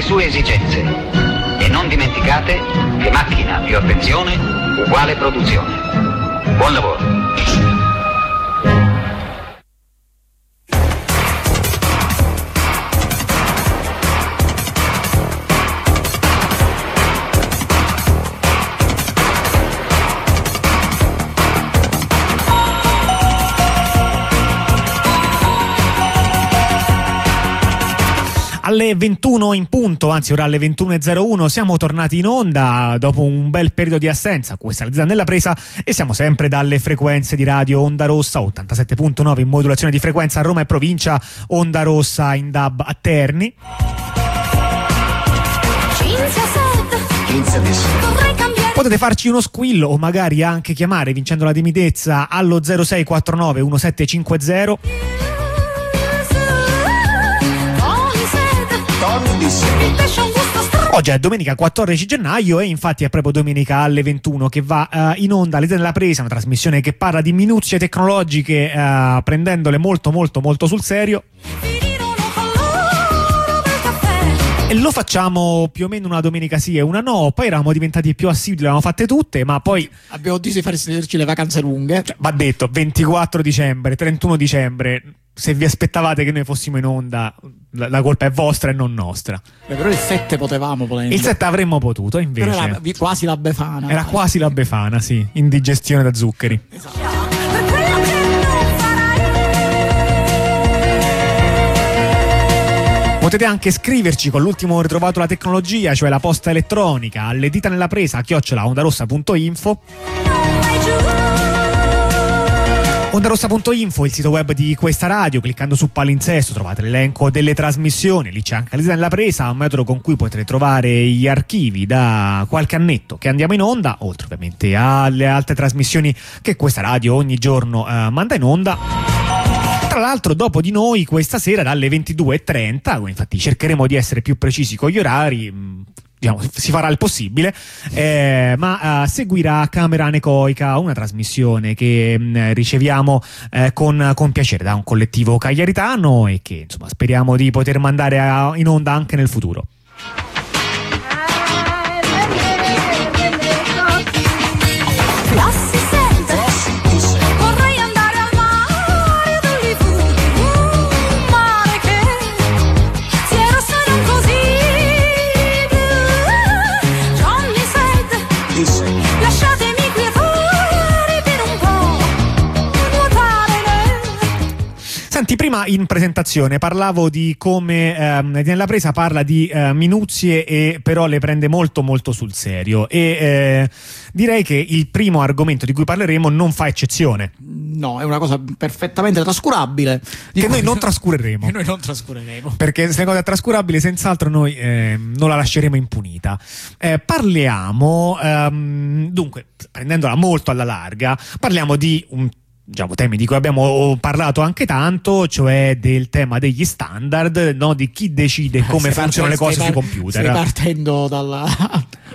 Rispettate le sue esigenze e non dimenticate che macchina più attenzione uguale produzione. Buon lavoro. Alle 21 in punto, anzi ora alle 21.01 siamo tornati in onda dopo un bel periodo di assenza, questa è la nella presa e siamo sempre dalle frequenze di radio Onda Rossa 87.9 in modulazione di frequenza a Roma e provincia, Onda Rossa in DAB a Terni. Potete farci uno squillo o magari anche chiamare vincendo la timidezza allo 0649 1750 Oggi è domenica 14 gennaio e infatti è proprio domenica alle 21 che va uh, in onda all'idea della presa, una trasmissione che parla di minuzie tecnologiche uh, prendendole molto molto molto sul serio. E lo facciamo più o meno una domenica sì e una no, poi eravamo diventati più assidui, le avevamo fatte tutte, ma poi... Abbiamo deciso di farci le vacanze lunghe. Cioè, va detto, 24 dicembre, 31 dicembre, se vi aspettavate che noi fossimo in onda, la, la colpa è vostra e non nostra. Beh, però il 7 potevamo volendo. Il 7 avremmo potuto, invece. Però era quasi la befana. Era quasi la befana, sì. Indigestione da zuccheri. Esatto. Potete anche scriverci con l'ultimo ritrovato la tecnologia, cioè la posta elettronica, alle dita nella presa, chiocciola ondarossa.info. Ondarossa.info, il sito web di questa radio, cliccando su palinsesto trovate l'elenco delle trasmissioni, lì c'è anche la nella presa, un metodo con cui potrete trovare gli archivi da qualche annetto che andiamo in onda, oltre ovviamente alle altre trasmissioni che questa radio ogni giorno eh, manda in onda. L'altro, dopo di noi, questa sera dalle 22.30, infatti cercheremo di essere più precisi con gli orari, diciamo, si farà il possibile, eh, ma uh, seguirà Camera Anecoica, una trasmissione che mh, mm, riceviamo eh, con, con, piacere da un collettivo cagliaritano e che insomma, speriamo di poter mandare a, in onda anche nel futuro. Senti, prima in presentazione parlavo di come ehm, nella presa parla di eh, minuzie e però le prende molto molto sul serio e eh, direi che il primo argomento di cui parleremo non fa eccezione. No, è una cosa perfettamente trascurabile. Che noi non trascureremo. Che noi non trascureremo. Perché se la cosa è trascurabile, senz'altro noi eh, non la lasceremo impunita. Eh, parliamo, ehm, dunque, prendendola molto alla larga, parliamo di un diciamo, temi di cui abbiamo parlato anche tanto, cioè del tema degli standard, no? di chi decide come funzionano le cose sui computer. Stai partendo dalla...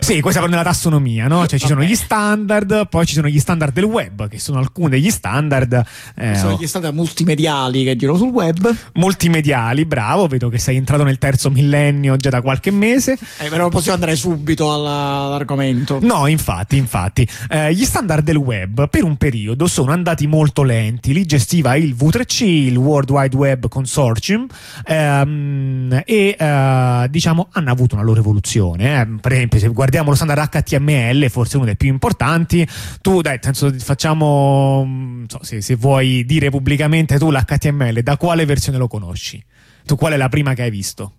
Sì, questa è nella tassonomia, no? Cioè ci sono gli standard, poi ci sono gli standard del web, che sono alcuni degli standard. Eh, sono gli standard multimediali che girano sul web. Multimediali, bravo, vedo che sei entrato nel terzo millennio già da qualche mese. Eh, però possiamo andare subito all'argomento. No, infatti, infatti. Eh, gli standard del web per un periodo sono andati molto lenti, li gestiva il V3C, il World Wide Web Consortium, ehm, e eh, diciamo hanno avuto una loro evoluzione. Eh. Per esempio, se guardiamo guardiamo lo standard HTML, forse uno dei più importanti. Tu, dai, senso, facciamo, mm, so, se, se, vuoi dire pubblicamente tu l'HTML, da quale versione lo conosci? Tu qual è la prima che hai visto?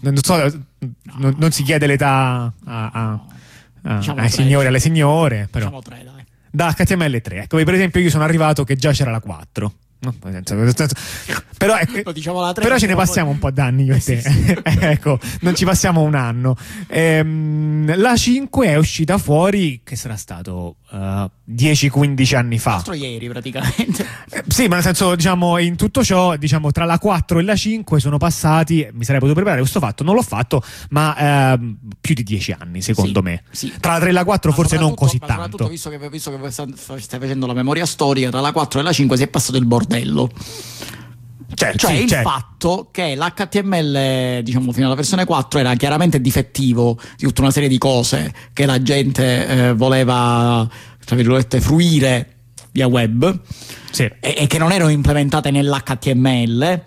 Non, so, non, non si chiede l'età a, a, a, diciamo ai signori e alle signore, però. Diciamo 3, dai. Da HTML 3. Ecco, per esempio, io sono arrivato che già c'era la 4. No? Però, ecco, diciamo però ce ne passiamo poi... un po' d'anni io e te. Sì, sì. ecco, non ci passiamo un anno. Ehm, la 5 è uscita fuori, che sarà stato uh, eh, 10-15 anni fa. L'altro ieri praticamente. Eh, sì, ma nel senso, diciamo, in tutto ciò, diciamo, tra la 4 e la 5 sono passati, mi sarei potuto preparare questo fatto, non l'ho fatto, ma uh, più di 10 anni secondo sì, me. Tra la 3 e la 4 ma forse non così tanto. Visto che, visto che stai facendo la memoria storica, tra la 4 e la 5 si è passato il bordello bordello. Certo, cioè sì, il certo. fatto che l'HTML, diciamo, fino alla versione 4 era chiaramente difettivo di tutta una serie di cose che la gente eh, voleva, tra virgolette, fruire via web sì. e, e, che non erano implementate nell'HTML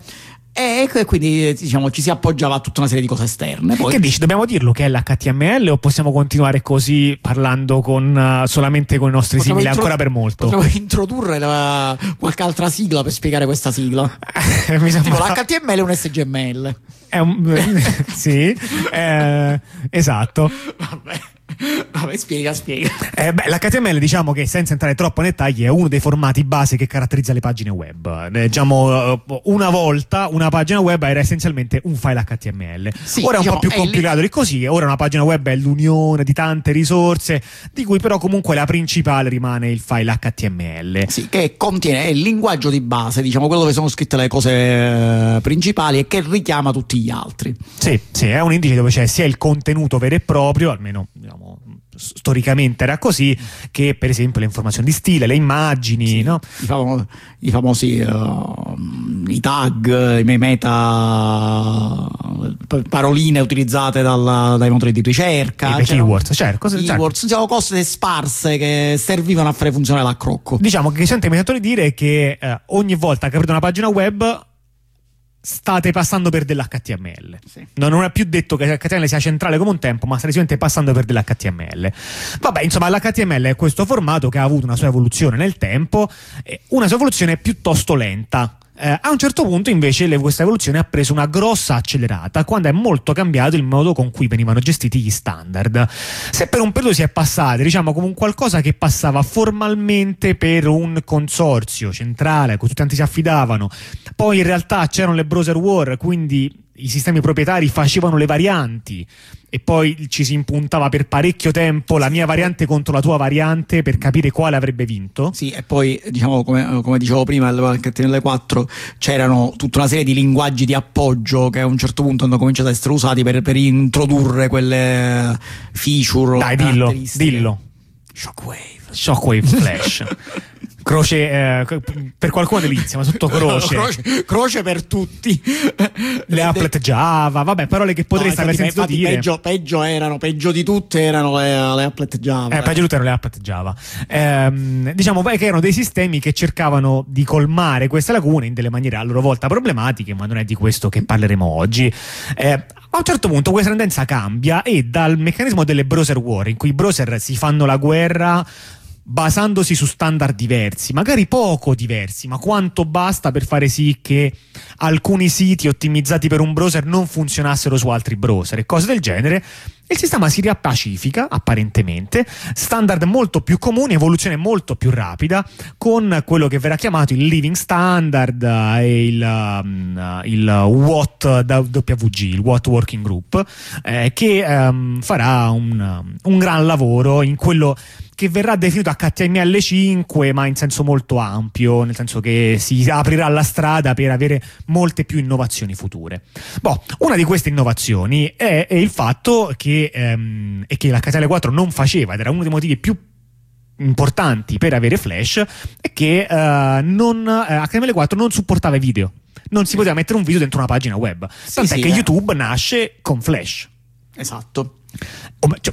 e quindi diciamo ci si appoggiava a tutta una serie di cose esterne. Poi... Che dici? Dobbiamo dirlo che è l'HTML o possiamo continuare così parlando con, uh, solamente con i nostri potremmo simili intro- ancora per molto? Potremmo introdurre la, qualche altra sigla per spiegare questa sigla. Mi sembra... tipo l'HTML è un SGML. È un... sì, eh, esatto. Vabbè. Vabbè, spiega, spiega. Eh, beh, l'HTML, diciamo che senza entrare troppo nei dettagli, è uno dei formati base che caratterizza le pagine web. Eh, diciamo, eh, una volta una pagina web era essenzialmente un file HTML. Sì, ora è un diciamo, po' più complicato di così. Ora una pagina web è l'unione di tante risorse, di cui però comunque la principale rimane il file HTML. Sì, che contiene il linguaggio di base, diciamo, quello dove sono scritte le cose principali e che richiama tutti gli altri. Sì, sì, è un indice dove c'è sia il contenuto vero e proprio, almeno diciamo, storicamente era così, che per esempio le informazioni di stile, le immagini, sì, no? I, famo- i famosi uh, i tag, i meta paroline utilizzate dalla, dai motori di ricerca, i keywords, certo, cose, keywords certo. Diciamo, cose sparse che servivano a fare funzionare l'accrocco. Diciamo che sento i mediatori dire che eh, ogni volta che aprite una pagina web state passando per dell'HTML. Sì. Non è più detto che l'HTML sia centrale come un tempo, ma state sicuramente passando per dell'HTML. Vabbè, insomma, l'HTML è questo formato che ha avuto una sua evoluzione nel tempo, una sua evoluzione piuttosto lenta. Eh, a un certo punto invece le, questa evoluzione ha preso una grossa accelerata quando è molto cambiato il modo con cui venivano gestiti gli standard. Se per un periodo si è passati, diciamo, come un qualcosa che passava formalmente per un consorzio centrale a cui tutti si affidavano, poi in realtà c'erano le browser war, quindi i sistemi proprietari facevano le varianti e poi ci si impuntava per parecchio tempo la mia variante contro la tua variante per capire quale avrebbe vinto. Sì, e poi diciamo come, come dicevo prima nelle 4 c'erano tutta una serie di linguaggi di appoggio che a un certo punto hanno cominciato ad essere usati per, per introdurre quelle feature. Dai, dillo, dillo. Shockwave. Shockwave Flash. croce eh, per qualcuno delizia, ma sotto croce. croce. croce. per tutti. Le applet Java, vabbè, parole che potrei no, stare senza dire. Peggio, peggio, erano, peggio di tutte erano le, le applet Java. Eh, peggio di tutte erano le applet Java. Ehm, diciamo che erano dei sistemi che cercavano di colmare queste lacune in delle maniere a loro volta problematiche, ma non è di questo che parleremo oggi. Eh, a un certo punto questa tendenza cambia e dal meccanismo delle browser war, in cui i browser si fanno la guerra basandosi su standard diversi, magari poco diversi, ma quanto basta per fare sì che alcuni siti ottimizzati per un browser non funzionassero su altri browser e cose del genere. Il sistema si riappacifica, apparentemente, standard molto più comuni, evoluzione molto più rapida, con quello che verrà chiamato il living standard e il, um, il WOT WG, il WOT Working Group, eh, che um, farà un, un gran lavoro in quello che verrà definito HTML5 ma in senso molto ampio, nel senso che si aprirà la strada per avere molte più innovazioni future. Boh, una di queste innovazioni è, è il fatto che, ehm, che l'HTML4 non faceva ed era uno dei motivi più importanti per avere Flash è che eh, non, eh, HTML4 non supportava video non si poteva mettere un video dentro una pagina web tant'è sì, che eh. YouTube nasce con Flash esatto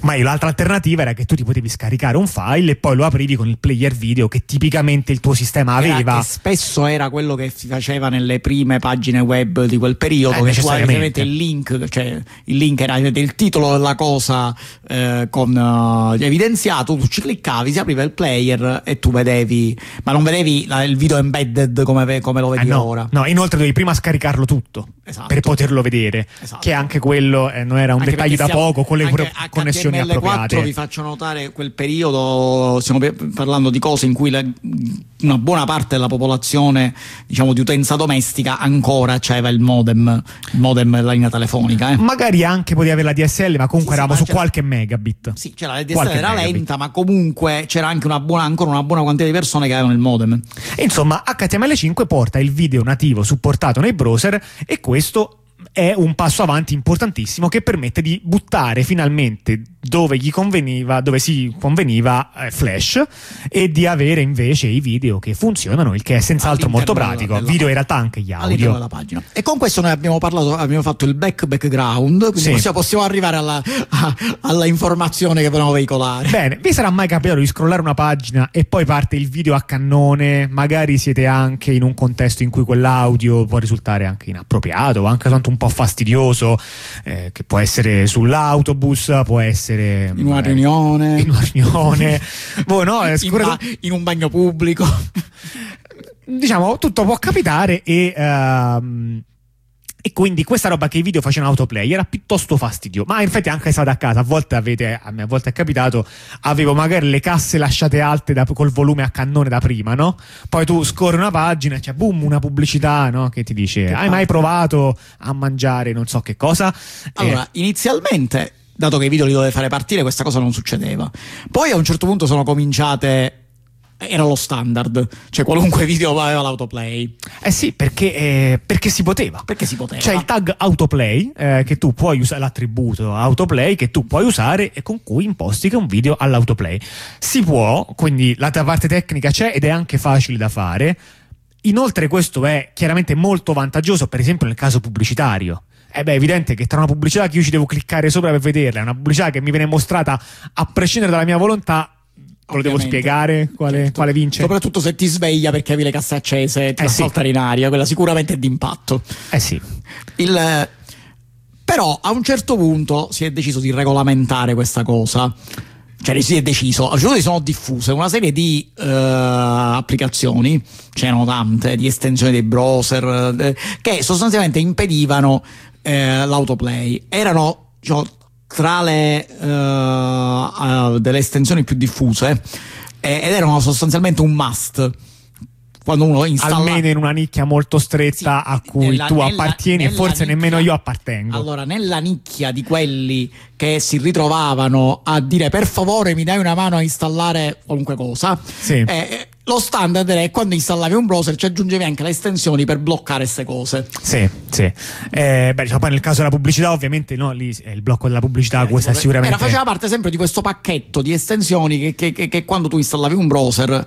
ma l'altra alternativa era che tu ti potevi scaricare un file e poi lo aprivi con il player video che tipicamente il tuo sistema aveva. Che spesso era quello che si faceva nelle prime pagine web di quel periodo, eh, che ovviamente il link, cioè il link era il titolo della cosa eh, con uh, evidenziato, tu ci cliccavi, si apriva il player e tu vedevi, ma non vedevi la, il video embedded come, come lo vedi eh, no, ora. No, inoltre dovevi prima scaricarlo tutto esatto. per poterlo vedere, esatto. che anche quello eh, non era un anche dettaglio da poco con le pure connessioni HTML4 appropriate. vi faccio notare quel periodo, stiamo parlando di cose in cui la, una buona parte della popolazione, diciamo di utenza domestica, ancora c'era il modem, il modem della linea telefonica. Eh. Magari anche potevi avere la DSL, ma comunque sì, eravamo sì, su qualche megabit. Sì, c'era la DSL qualche era megabit. lenta, ma comunque c'era anche una buona, ancora una buona quantità di persone che avevano il modem. E insomma, HTML5 porta il video nativo supportato nei browser e questo è un passo avanti importantissimo che permette di buttare finalmente dove gli conveniva, dove si conveniva eh, Flash e di avere invece i video che funzionano, il che è senz'altro molto pratico. Della, video in realtà anche gli audio. Della pagina. E con questo noi abbiamo parlato, abbiamo fatto il back background, quindi sì. possiamo, possiamo, arrivare alla, a, alla, informazione che vogliamo veicolare. Bene, vi sarà mai capitato di scrollare una pagina e poi parte il video a cannone? Magari siete anche in un contesto in cui quell'audio può risultare anche inappropriato o anche tanto un po' fastidioso, eh, che può essere sull'autobus, può essere in una eh, riunione, in una riunione, boh, no, in, ba- in, un bagno pubblico. diciamo, tutto può capitare e. Uh, e quindi questa roba che i video facevano autoplay era piuttosto fastidio. Ma in effetti anche state a casa, a volte avete, a me a volte è capitato, avevo magari le casse lasciate alte da, col volume a cannone da prima, no? Poi tu scorri una pagina e c'è boom, una pubblicità, no? Che ti dice, che hai mai provato a mangiare non so che cosa? Allora, eh. inizialmente dato che i video li doveva fare partire, questa cosa non succedeva. Poi a un certo punto sono cominciate era lo standard, cioè qualunque video aveva l'autoplay. Eh sì, perché, eh, perché, si poteva. Perché si poteva. C'è il tag autoplay eh, che tu puoi usare, l'attributo autoplay che tu puoi usare e con cui imposti che un video all'autoplay. Si può, quindi la parte tecnica c'è ed è anche facile da fare. Inoltre questo è chiaramente molto vantaggioso, per esempio nel caso pubblicitario. Eh beh, è evidente che tra una pubblicità che io ci devo cliccare sopra per vederla e una pubblicità che mi viene mostrata a prescindere dalla mia volontà, lo devo spiegare quale, certo. quale, vince? Soprattutto se ti sveglia perché avevi le casse accese e ti eh fa saltare in aria, quella sicuramente è d'impatto. Eh sì. Il, però a un certo punto si è deciso di regolamentare questa cosa. Cioè si è deciso, a un certo punto sono diffuse una serie di uh, applicazioni, c'erano tante, di estensioni dei browser, eh, che sostanzialmente impedivano eh, l'autoplay. Erano diciamo, tra le uh, uh, delle estensioni più diffuse eh, ed erano sostanzialmente un must. Quando uno installa almeno in una nicchia molto stretta sì, a cui nella, tu appartieni nella, e forse nicchia, nemmeno io appartengo. Allora nella nicchia di quelli che si ritrovavano a dire per favore mi dai una mano a installare qualunque cosa? Sì. eh, lo standard è quando installavi un browser ci aggiungevi anche le estensioni per bloccare queste cose. Sì, sì. Eh, beh, diciamo, poi nel caso della pubblicità, ovviamente, no, lì è il blocco della pubblicità, eh, questo è sicuramente. Era, faceva parte sempre di questo pacchetto di estensioni che, che, che, che quando tu installavi un browser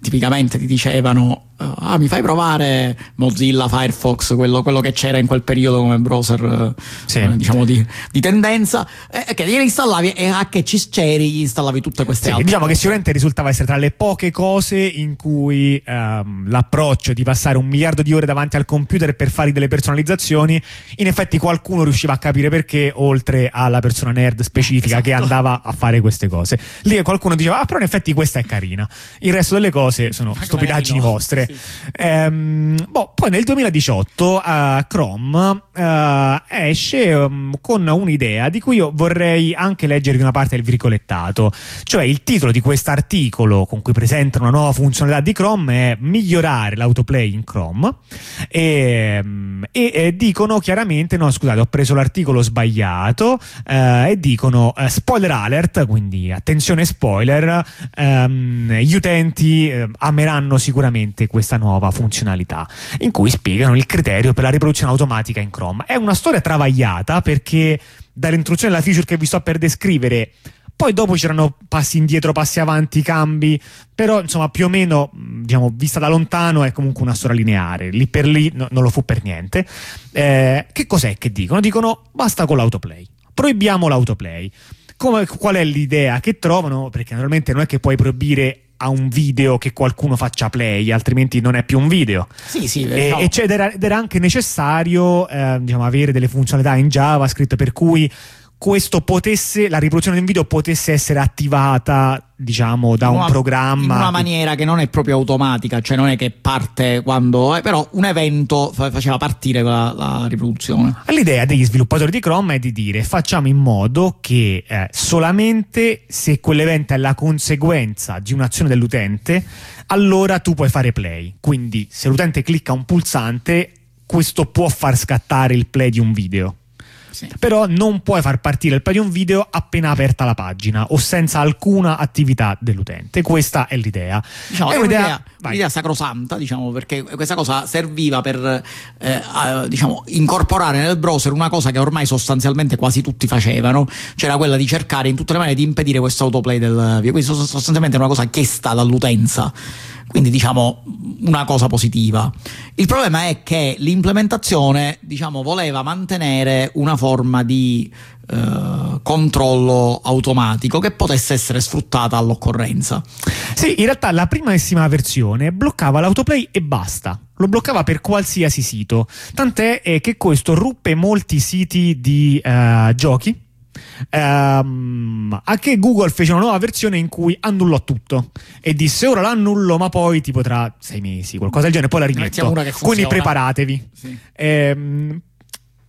tipicamente ti dicevano ah mi fai provare Mozilla Firefox quello, quello che c'era in quel periodo come browser sì. eh, diciamo di, di tendenza eh, che gliene installavi e a che ci c'eri gli installavi tutte queste sì, altre diciamo cose. che sicuramente risultava essere tra le poche cose in cui ehm, l'approccio di passare un miliardo di ore davanti al computer per fare delle personalizzazioni in effetti qualcuno riusciva a capire perché oltre alla persona nerd specifica esatto. che andava a fare queste cose lì qualcuno diceva ah però in effetti questa è carina il resto delle cose cose sono Magari stupidaggini no. vostre. Sì. Ehm, boh, poi nel 2018 uh, Chrome uh, esce um, con un'idea di cui io vorrei anche leggervi una parte del virgolettato, cioè il titolo di quest'articolo con cui presenta una nuova funzionalità di Chrome è migliorare l'autoplay in Chrome e, um, e, e dicono chiaramente, no scusate ho preso l'articolo sbagliato uh, e dicono spoiler alert, quindi attenzione spoiler, um, gli utenti eh, ameranno sicuramente questa nuova funzionalità in cui spiegano il criterio per la riproduzione automatica in Chrome. È una storia travagliata perché dall'introduzione della feature che vi sto per descrivere poi dopo c'erano passi indietro, passi avanti, cambi, però insomma più o meno, diciamo, vista da lontano è comunque una storia lineare, lì per lì no, non lo fu per niente. Eh, che cos'è che dicono? Dicono basta con l'autoplay, proibiamo l'autoplay. Come, qual è l'idea che trovano? Perché naturalmente non è che puoi proibire a un video che qualcuno faccia play, altrimenti non è più un video. Sì, sì, e, no. ed, era, ed, era, anche necessario eh, diciamo, avere delle funzionalità in JavaScript per cui questo potesse, la riproduzione di un video potesse essere attivata diciamo da una, un programma in una maniera che non è proprio automatica cioè non è che parte quando eh, però un evento fa- faceva partire la, la, riproduzione. L'idea degli sviluppatori di Chrome è di dire facciamo in modo che eh, solamente se quell'evento è la conseguenza di un'azione dell'utente allora tu puoi fare play. Quindi se l'utente clicca un pulsante questo può far scattare il play di un video sì. Però non puoi far partire il un video appena aperta la pagina o senza alcuna attività dell'utente. Questa è l'idea. Diciamo, è un'idea, un'idea, un'idea, sacrosanta, diciamo, perché questa cosa serviva per eh, diciamo, incorporare nel browser una cosa che ormai sostanzialmente quasi tutti facevano, cioè quella di cercare in tutte le maniere di impedire questo autoplay del video. Quindi sostanzialmente è una cosa chiesta dall'utenza quindi diciamo una cosa positiva. Il problema è che l'implementazione diciamo, voleva mantenere una forma di eh, controllo automatico che potesse essere sfruttata all'occorrenza. Sì, in realtà la primissima versione bloccava l'autoplay e basta. Lo bloccava per qualsiasi sito. Tant'è eh, che questo ruppe molti siti di uh, giochi ehm, anche Google fece una nuova versione in cui annullò tutto e disse ora l'annullo ma poi tipo tra sei mesi qualcosa del genere poi la rimetto. quindi preparatevi. Sì. ehm,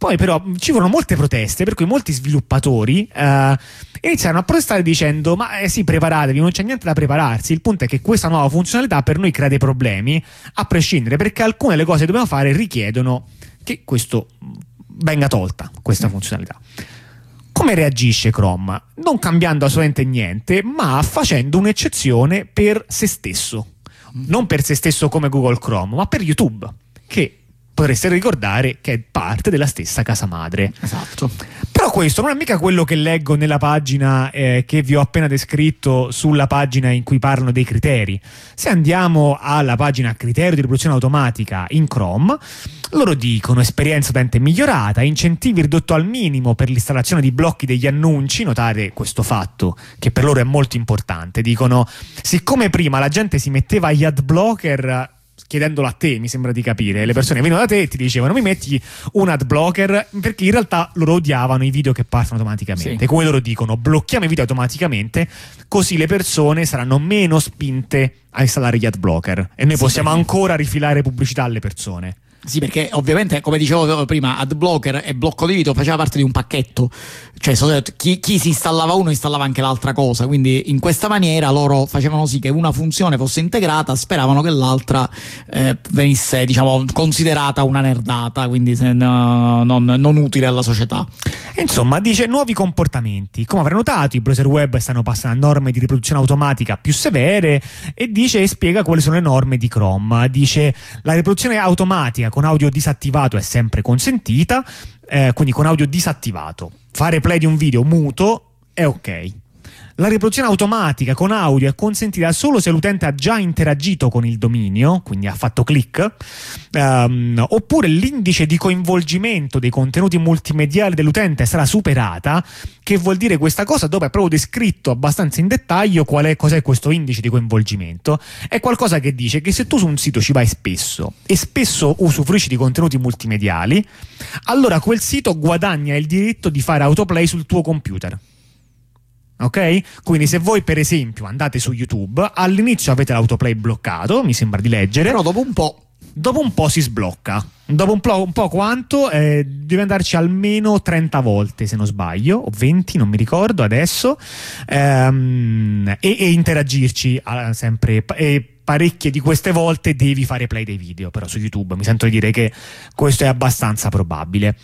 poi però ci furono molte proteste per cui molti sviluppatori eh, iniziarono a protestare dicendo ma eh sì preparatevi non c'è niente da prepararsi. Il punto è che questa nuova funzionalità per noi crea dei problemi a prescindere perché alcune delle cose che dobbiamo fare richiedono che questo venga tolta questa funzionalità come reagisce Chrome? Non cambiando assolutamente niente, ma facendo un'eccezione per se stesso. Non per se stesso come Google Chrome, ma per YouTube, che potreste ricordare che è parte della stessa casa madre. Esatto. Però questo non è mica quello che leggo nella pagina eh, che vi ho appena descritto sulla pagina in cui parlano dei criteri. Se andiamo alla pagina criterio di riproduzione automatica in Chrome, loro dicono esperienza utente migliorata, incentivi ridotto al minimo per l'installazione di blocchi degli annunci, notare questo fatto che per loro è molto importante. Dicono, siccome prima la gente si metteva gli ad blocker chiedendolo a te, mi sembra di capire. Le persone venivano da te e ti dicevano: Mi metti un ad blocker perché in realtà loro odiavano i video che partono automaticamente. Sì. Come loro dicono, blocchiamo i video automaticamente, così le persone saranno meno spinte a installare gli ad blocker e noi sì, possiamo ancora rifilare pubblicità alle persone. Sì, perché ovviamente, come dicevo prima, AdBlocker e blocco di video faceva parte di un pacchetto. Cioè, chi, chi, si installava uno installava anche l'altra cosa. Quindi, in questa maniera loro facevano sì che una funzione fosse integrata, speravano che l'altra eh, venisse, diciamo, considerata una nerdata, quindi no, non, non, utile alla società. Insomma, dice nuovi comportamenti. Come avrà notato, i browser web stanno passando a norme di riproduzione automatica più severe e dice e spiega quali sono le norme di Chrome. Dice la riproduzione automatica con audio disattivato è sempre consentita, eh, quindi con audio disattivato. Fare play di un video muto è ok. La riproduzione automatica con audio è consentita solo se l'utente ha già interagito con il dominio, quindi ha fatto click, um, oppure l'indice di coinvolgimento dei contenuti multimediali dell'utente sarà superata, che vuol dire questa cosa dove è proprio descritto abbastanza in dettaglio qual è, cos'è questo indice di coinvolgimento. È qualcosa che dice che se tu su un sito ci vai spesso e spesso usufruisci di contenuti multimediali, allora quel sito guadagna il diritto di fare autoplay sul tuo computer ok? Quindi se voi per esempio andate su YouTube, all'inizio avete l'autoplay bloccato, mi sembra di leggere. Però dopo un po'. Dopo un po' si sblocca. Dopo un po', un po quanto? Eh, deve andarci almeno 30 volte se non sbaglio, o 20, non mi ricordo adesso, ehm, e, e, interagirci ah, sempre. E parecchie di queste volte devi fare play dei video, però su YouTube mi sento di dire che questo è abbastanza probabile.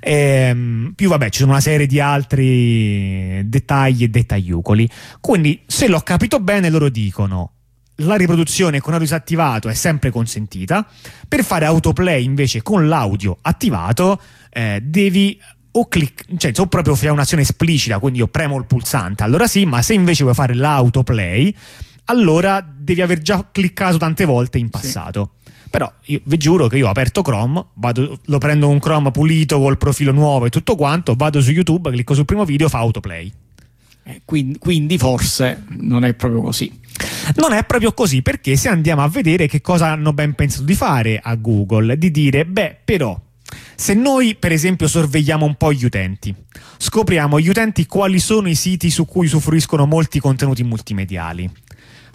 Ehm, più vabbè, ci sono una serie di altri dettagli e dettagliucoli. Quindi, se l'ho capito bene, loro dicono la riproduzione con audio disattivato è sempre consentita. Per fare autoplay invece con l'audio attivato eh, devi o clic, cioè o proprio fai un'azione esplicita, quindi io premo il pulsante, allora sì, ma se invece vuoi fare l'autoplay allora devi aver già cliccato tante volte in passato. Sì. Però io vi giuro che io ho aperto Chrome, vado, lo prendo un Chrome pulito col profilo nuovo e tutto quanto, vado su YouTube, clicco sul primo video, fa autoplay. Eh, quindi, quindi forse non è proprio così. Non è proprio così perché se andiamo a vedere che cosa hanno ben pensato di fare a Google, di dire, beh, però Se noi, per esempio, sorvegliamo un po' gli utenti, scopriamo gli utenti quali sono i siti su cui usufruiscono molti contenuti multimediali.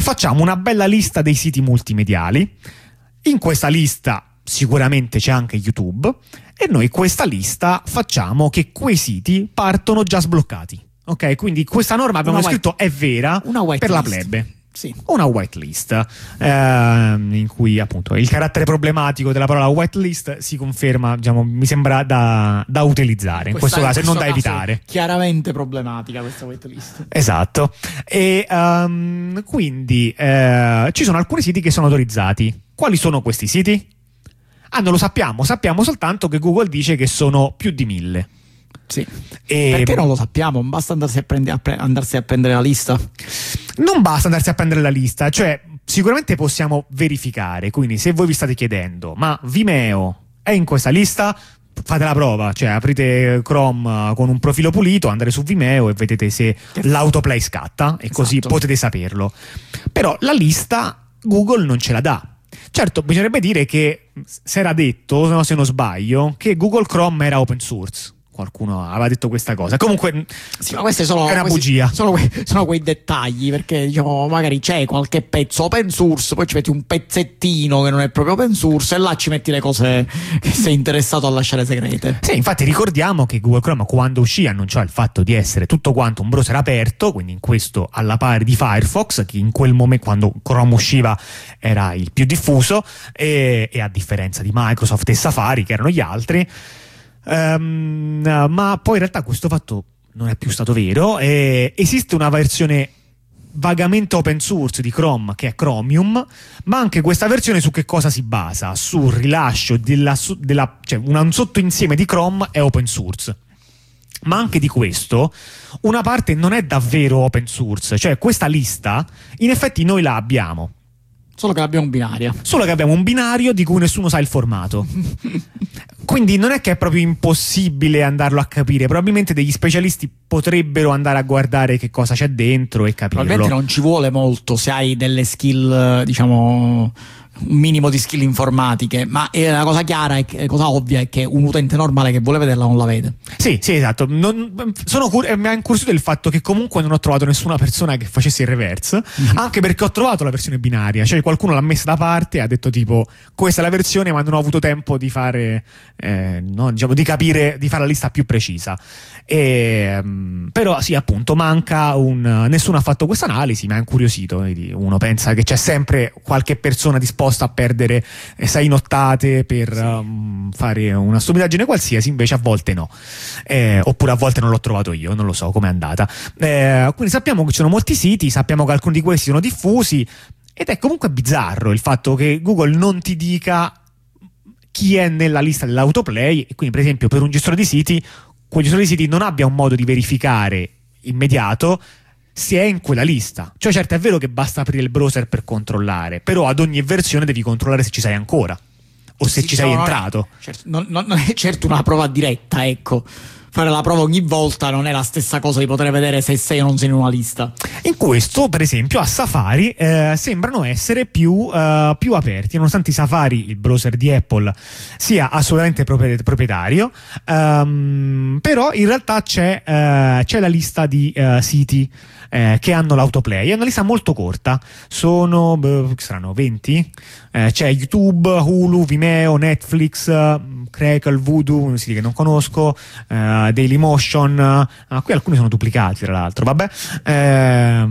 Facciamo una bella lista dei siti multimediali. In questa lista sicuramente c'è anche YouTube e noi questa lista facciamo che quei siti partono già sbloccati. Ok, quindi questa norma abbiamo una scritto white, è vera per la plebe. Sì. Una whitelist ehm, in cui appunto il carattere problematico della parola whitelist si conferma, diciamo, mi sembra da, da utilizzare in questo caso e non da evitare. Chiaramente problematica questa whitelist. Esatto. E um, quindi eh, ci sono alcuni siti che sono autorizzati. Quali sono questi siti? Ah, non lo sappiamo, sappiamo soltanto che Google dice che sono più di mille. Sì. E... Perché non lo sappiamo? Basta andarsi a, prende- a pre- andarsi a prendere la lista? Non basta andarsi a prendere la lista, cioè sicuramente possiamo verificare, quindi se voi vi state chiedendo, ma Vimeo è in questa lista? Fate la prova, cioè aprite Chrome con un profilo pulito, andate su Vimeo e vedete se l'autoplay scatta e così esatto. potete saperlo. Però la lista Google non ce la dà. Certo, bisognerebbe dire che si era detto, se non sbaglio, che Google Chrome era open source qualcuno aveva detto questa cosa. Comunque, sì, ma queste sono, è una bugia. Sono quei, sono quei, dettagli perché diciamo, magari c'è qualche pezzo open source, poi ci metti un pezzettino che non è proprio open source e là ci metti le cose che sei interessato a lasciare segrete. Sì, infatti ricordiamo che Google Chrome quando uscì annunciò il fatto di essere tutto quanto un browser aperto, quindi in questo alla pari di Firefox, che in quel momento quando Chrome usciva era il più diffuso e, e a differenza di Microsoft e Safari che erano gli altri. Um, ma poi in realtà questo fatto non è più stato vero. Eh, esiste una versione vagamente open source di Chrome che è Chromium, ma anche questa versione su che cosa si basa? Sul rilascio della, della cioè un sottoinsieme di Chrome è open source. Ma anche di questo, una parte non è davvero open source, cioè questa lista, in effetti noi la abbiamo, Solo che abbiamo un binario. Solo che abbiamo un binario di cui nessuno sa il formato. Quindi non è che è proprio impossibile andarlo a capire. Probabilmente degli specialisti potrebbero andare a guardare che cosa c'è dentro e capirlo. Probabilmente non ci vuole molto se hai delle skill, diciamo un minimo di skill informatiche, ma la cosa chiara e cosa ovvia è che un utente normale che vuole vederla non la vede. Sì, sì, esatto. Non, sono cur- mi ha incuriosito il fatto che comunque non ho trovato nessuna persona che facesse il reverse, mm-hmm. anche perché ho trovato la versione binaria, cioè qualcuno l'ha messa da parte e ha detto tipo questa è la versione, ma non ho avuto tempo di fare, eh, no, diciamo, di capire, di fare la lista più precisa. E, um, però sì, appunto, manca un... nessuno ha fatto questa analisi, mi ha incuriosito. Uno pensa che c'è sempre qualche persona disposta a perdere eh, sei nottate per sì. um, fare una stupidaggine qualsiasi, invece a volte no. Eh, oppure a volte non l'ho trovato io, non lo so com'è andata. Eh, quindi sappiamo che ci sono molti siti, sappiamo che alcuni di questi sono diffusi. Ed è comunque bizzarro il fatto che Google non ti dica chi è nella lista dell'autoplay e quindi per esempio per un gestore di siti quel gestore di siti non abbia un modo di verificare immediato se è in quella lista. Cioè, certo, è vero che basta aprire il browser per controllare, però ad ogni versione devi controllare se ci sei ancora o se sì, ci sei no, entrato. Certo, non, non è certo una prova diretta, ecco fare la prova ogni volta non è la stessa cosa di poter vedere se sei o non sei in una lista. In questo, per esempio, a Safari eh, sembrano essere più, uh, più, aperti, nonostante Safari, il browser di Apple, sia assolutamente proprietario, um, però in realtà c'è, uh, c'è la lista di uh, siti eh, che hanno l'autoplay. È una lista molto corta, sono beh, saranno 20. Eh, c'è YouTube, Hulu, Vimeo, Netflix, Crackle, Voodoo, siti che non conosco, eh, Dailymotion, uh, qui alcuni sono duplicati tra l'altro, vabbè, eh,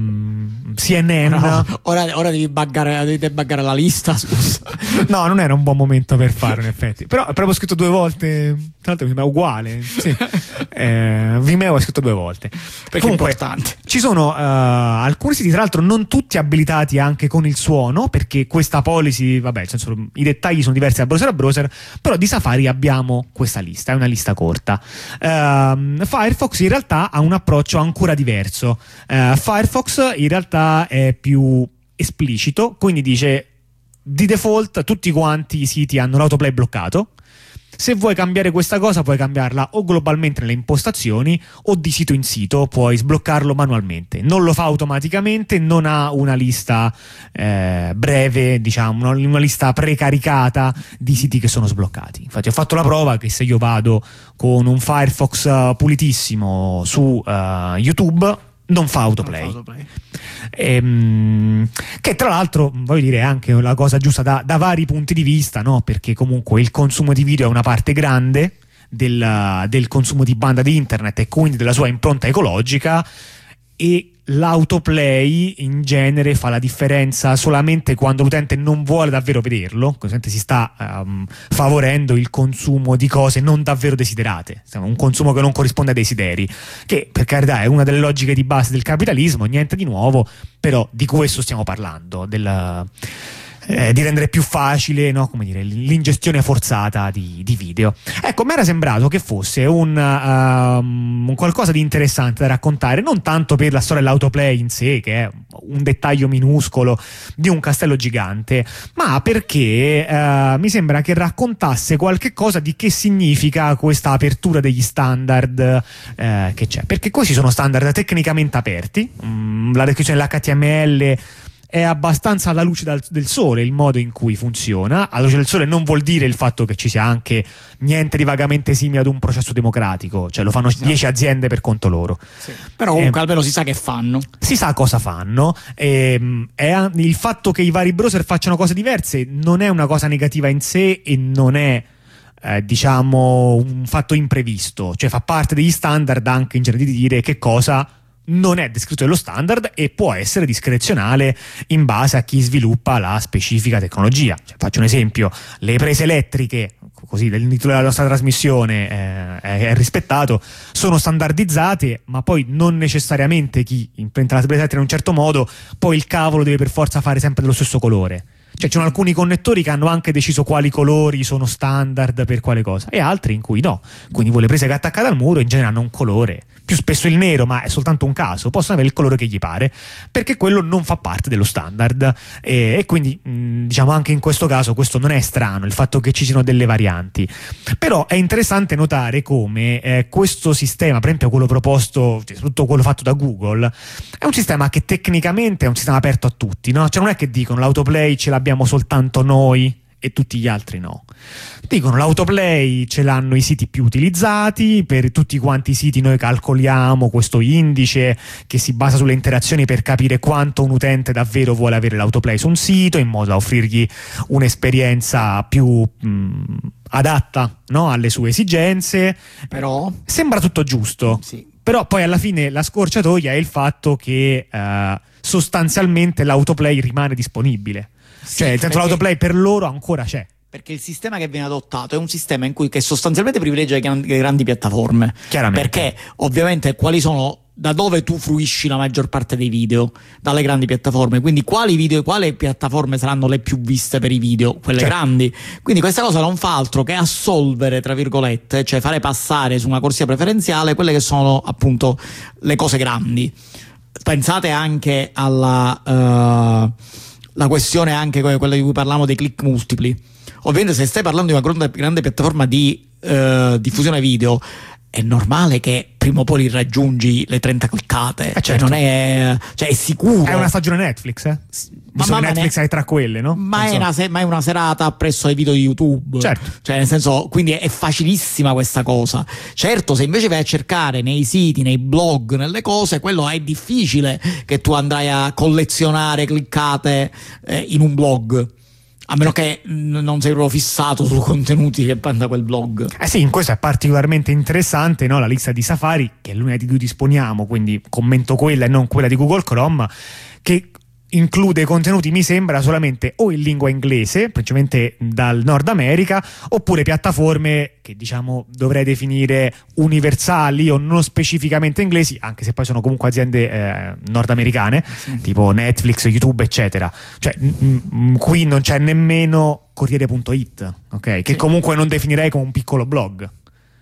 CNN. No, ora, ora, devi, buggare, devi debuggare la lista, scusa. no, non era un buon momento per farlo in effetti, però è proprio scritto due volte, tra l'altro mi sembra uguale, sì. eh, Vimeo è scritto due volte. Perché Comunque, è importante. Ci sono uh, alcuni siti, tra l'altro non tutti abilitati anche con il suono, perché questa policy, vabbè, senso, i dettagli sono diversi da browser a browser, però di Safari abbiamo questa lista, è una lista corta. Uh, Firefox in realtà ha un approccio ancora diverso. Uh, Firefox in realtà è più esplicito, quindi dice di default tutti quanti i siti hanno l'autoplay bloccato. Se vuoi cambiare questa cosa, puoi cambiarla o globalmente nelle impostazioni o di sito in sito, puoi sbloccarlo manualmente. Non lo fa automaticamente, non ha una lista eh, breve, diciamo, una lista precaricata di siti che sono sbloccati. Infatti, ho fatto la prova che se io vado con un Firefox uh, pulitissimo su uh, YouTube, non fa autoplay. Non fa autoplay. Ehm, che tra l'altro voglio dire è anche la cosa giusta da, da vari punti di vista, no? perché comunque il consumo di video è una parte grande del, del consumo di banda di internet e quindi della sua impronta ecologica e l'autoplay in genere fa la differenza solamente quando l'utente non vuole davvero vederlo, l'utente si sta um, favorendo il consumo di cose non davvero desiderate, un consumo che non corrisponde ai desideri, che per carità è una delle logiche di base del capitalismo, niente di nuovo, però di questo stiamo parlando, del eh, di rendere più facile no? dire, l'ingestione forzata di, di video. Ecco, mi era sembrato che fosse un, uh, un, qualcosa di interessante da raccontare, non tanto per la storia dell'autoplay in sé, che è un dettaglio minuscolo di un castello gigante, ma perché uh, mi sembra che raccontasse qualche cosa di che significa questa apertura degli standard uh, che c'è. Perché questi sono standard tecnicamente aperti, mm, la descrizione dell'HTML è abbastanza alla luce dal, del sole il modo in cui funziona. Alla luce del sole non vuol dire il fatto che ci sia anche niente di vagamente simile ad un processo democratico, cioè lo fanno 10 esatto. aziende per conto loro. Sì. Però comunque eh, almeno si sa che fanno. Si sa cosa fanno. Eh, è, il fatto che i vari browser facciano cose diverse non è una cosa negativa in sé e non è. Eh, diciamo un fatto imprevisto, cioè fa parte degli standard anche in genere di dire che cosa non è descritto nello standard e può essere discrezionale in base a chi sviluppa la specifica tecnologia. Cioè, faccio un esempio, le prese elettriche, così il titolo della nostra trasmissione eh, è, rispettato, sono standardizzate, ma poi non necessariamente chi imprenta la presa elettrica in un certo modo, poi il cavolo deve per forza fare sempre dello stesso colore. Cioè, ci sono alcuni connettori che hanno anche deciso quali colori sono standard per quale cosa, e altri in cui no. Quindi voi prese che attaccate al muro in genere hanno un colore più spesso il nero, ma è soltanto un caso, possono avere il colore che gli pare, perché quello non fa parte dello standard. E, e quindi, mh, diciamo, anche in questo caso, questo non è strano, il fatto che ci siano delle varianti. Però è interessante notare come eh, questo sistema, per esempio quello proposto, cioè, soprattutto quello fatto da Google, è un sistema che tecnicamente è un sistema aperto a tutti, no? Cioè non è che dicono l'autoplay ce l'abbiamo soltanto noi e tutti gli altri no. Dicono l'autoplay ce l'hanno i siti più utilizzati, per tutti quanti i siti noi calcoliamo questo indice che si basa sulle interazioni per capire quanto un utente davvero vuole avere l'autoplay su un sito in modo da offrirgli un'esperienza più mh, adatta no? alle sue esigenze. Però sembra tutto giusto. Sì. Però poi alla fine la scorciatoia è il fatto che uh, sostanzialmente l'autoplay rimane disponibile cioè, il senso l'autoplay per loro ancora c'è. Perché il sistema che viene adottato è un sistema in cui che sostanzialmente privilegia le grandi, le grandi piattaforme. Chiaramente. Perché ovviamente quali sono da dove tu fruisci la maggior parte dei video dalle grandi piattaforme quindi quali video quali piattaforme saranno le più viste per i video quelle certo. grandi quindi questa cosa non fa altro che assolvere tra virgolette cioè fare passare su una corsia preferenziale quelle che sono appunto le cose grandi pensate anche alla uh, la questione anche quella di cui parlavamo dei click multipli. Ovviamente se stai parlando di una grande, grande piattaforma di uh, diffusione video, è normale che prima o poi raggiungi le 30 cliccate. Eh certo. Cioè, non è, cioè, è sicuro. È una stagione Netflix, eh? Ma, ma Netflix ne... è tra quelle, no? Ma è, una, ma è, una, serata presso ai video di YouTube. Certo. Cioè, nel senso, quindi è facilissima questa cosa. Certo, se invece vai a cercare nei siti, nei blog, nelle cose, quello è difficile che tu andrai a collezionare cliccate eh, in un blog. A meno che non sei proprio fissato sui contenuti che manda quel blog. Eh sì, in questo è particolarmente interessante no? la lista di Safari, che è l'unica di cui disponiamo, quindi commento quella e non quella di Google Chrome, che include contenuti, mi sembra, solamente o in lingua inglese, principalmente dal Nord America, oppure piattaforme che diciamo dovrei definire universali o non specificamente inglesi, anche se poi sono comunque aziende eh, nordamericane, sì. tipo Netflix, YouTube, eccetera. Cioè, m- m- qui non c'è nemmeno Corriere.it, ok? Che sì. comunque non definirei come un piccolo blog.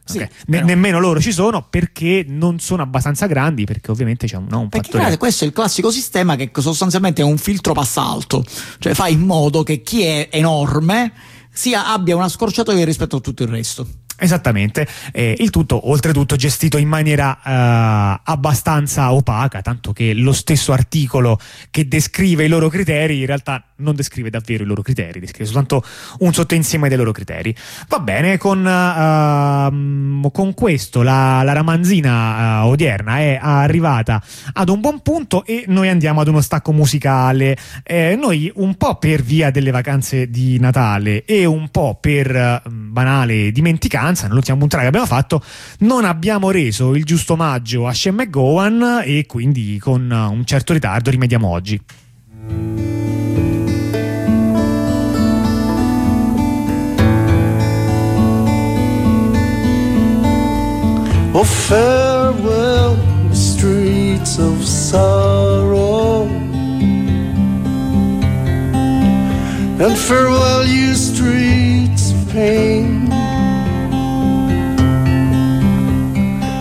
Sì, okay. ne- nemmeno loro ci sono perché non sono abbastanza grandi, perché ovviamente c'è un, no, un perché fattore... questo è il classico sistema che sostanzialmente è un filtro passa alto, cioè fa in modo che chi è enorme sia, abbia una scorciatoia rispetto a tutto il resto. Esattamente, eh, il tutto oltretutto gestito in maniera eh, abbastanza opaca, tanto che lo stesso articolo che descrive i loro criteri in realtà non descrive davvero i loro criteri, descrive soltanto un sottoinsieme dei loro criteri. Va bene, con, uh, con questo la, la ramanzina uh, odierna è arrivata ad un buon punto e noi andiamo ad uno stacco musicale. Eh, noi un po' per via delle vacanze di Natale e un po' per uh, banale dimenticanza mancanza, nell'ultima puntata che abbiamo fatto, non abbiamo reso il giusto omaggio a Shem McGowan e quindi con un certo ritardo rimediamo oggi. Oh, farewell, streets of sorrow. And farewell, you streets of pain.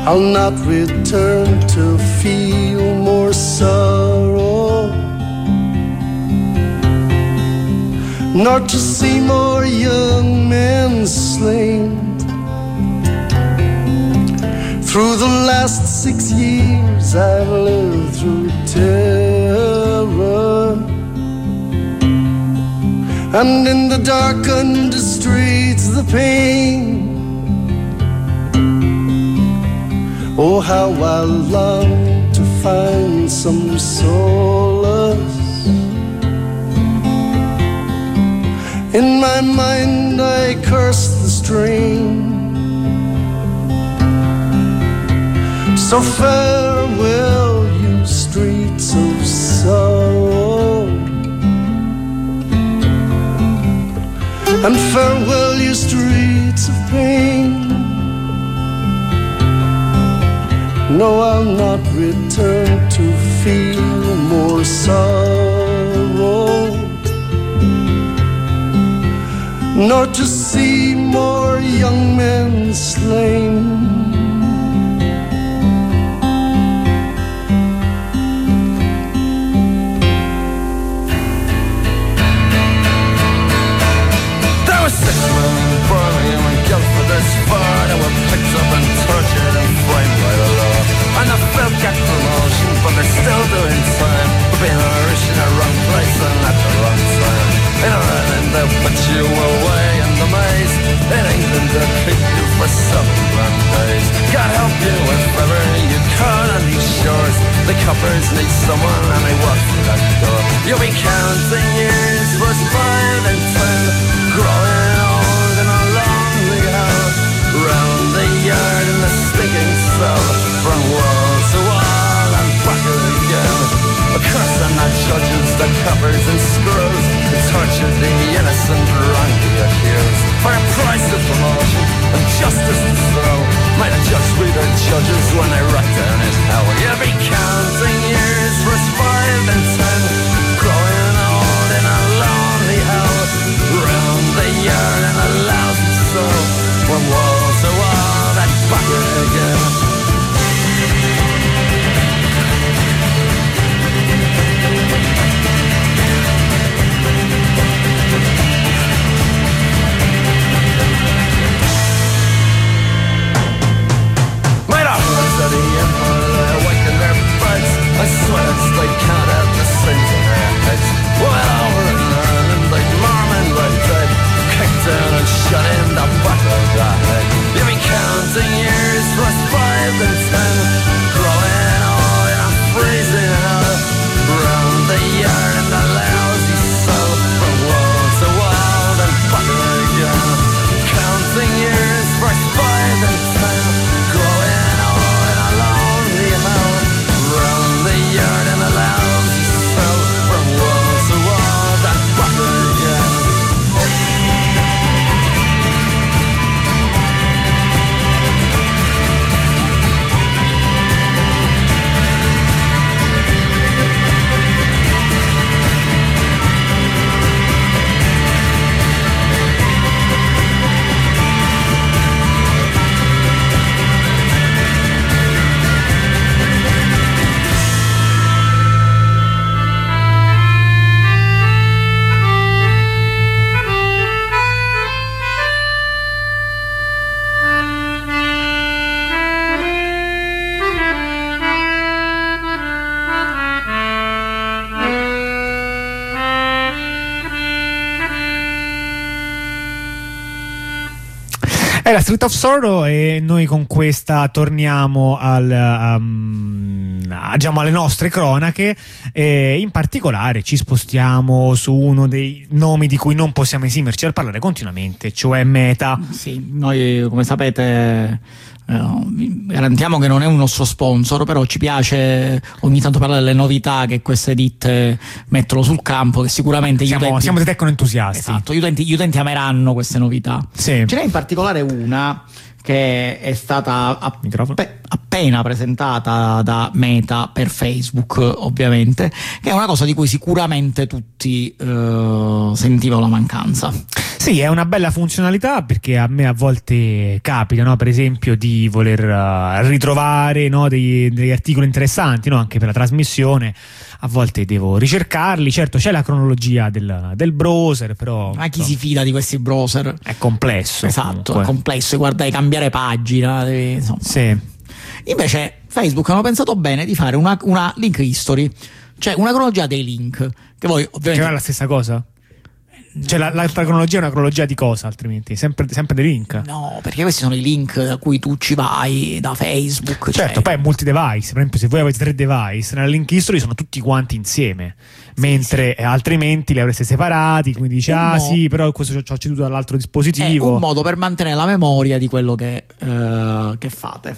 I'll not return to feel more sorrow, nor to see more young men slain. Through the last six years, I've lived through terror. And in the darkened streets, the pain how I long to find some solace. In my mind, I curse the strain. So farewell, you streets of sorrow. And farewell, you streets of pain. No, I'll not return to feel more sorrow, nor to see more young men slain. There were six men in Birmingham and guilt for this fire. They were picked up and tortured and framed by the law still got promotion, but they're still doing time For being Irish in the wrong place and at the wrong time. In Ireland they put you away in the maze. In England they keep you for some grand days. God help you if ever you can on these shores. The coppers need someone and they walk through that door. You'll be counting years, was five and ten Growing old in a lonely house, Round the yard in the stinking cell. From war curse on the judges, the covers and screws. Who torture the innocent, wrongly accused. For a price of promotion and justice to throw Might a judge be the judges when they write down his hell You'll be counting years, verse five and ten Growing old in a lonely hell. Round the yard in a lousy soul. From wall to wall, that bucket again. I they the sins over kicked and shut in the back of the head. You've been counting years, plus five and ten. Street of Sorrow e noi con questa torniamo al, um, diciamo alle nostre cronache e in particolare ci spostiamo su uno dei nomi di cui non possiamo esimerci dal parlare continuamente, cioè Meta. Sì, noi come sapete garantiamo che non è un nostro sponsor, però ci piace ogni tanto parlare delle novità che queste ditte mettono sul campo, che sicuramente siamo, gli utenti, siamo dei tecno entusiasti. Esatto, gli utenti, gli utenti ameranno queste novità. Sì. Ce n'è in particolare una che è stata app- appena presentata da Meta per Facebook, ovviamente, che è una cosa di cui sicuramente tutti uh, sentivano la mancanza. Sì, è una bella funzionalità perché a me a volte capita, no? per esempio, di voler uh, ritrovare no? degli, degli, articoli interessanti no? anche per la trasmissione. A volte devo ricercarli, certo c'è la cronologia del, del browser, però... Ma chi si fida di questi browser? È complesso. Esatto, comunque. è complesso, guarda, devi cambiare pagina. Devi, sì. Invece Facebook hanno pensato bene di fare una, una link history, cioè una cronologia dei link. Che voi ovviamente... Che è la stessa cosa? Cioè, la, l'altra cronologia è una cronologia di cosa, altrimenti? Sempre, sempre dei link? No, perché questi sono i link da cui tu ci vai da Facebook. Certo, cioè... poi è multi-device. Per esempio, se voi avete tre device, nella link history sono tutti quanti insieme. Sì, mentre sì. altrimenti li avreste separati. Quindi dici, ah, mo- sì, però questo ci ho ceduto dall'altro dispositivo. È un modo per mantenere la memoria di quello che, uh, che fate.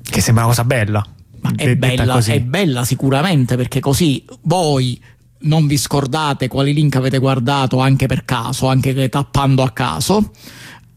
Che sembra una cosa bella. Ma è, bella, è bella sicuramente perché così voi non vi scordate quali link avete guardato anche per caso, anche tappando a caso.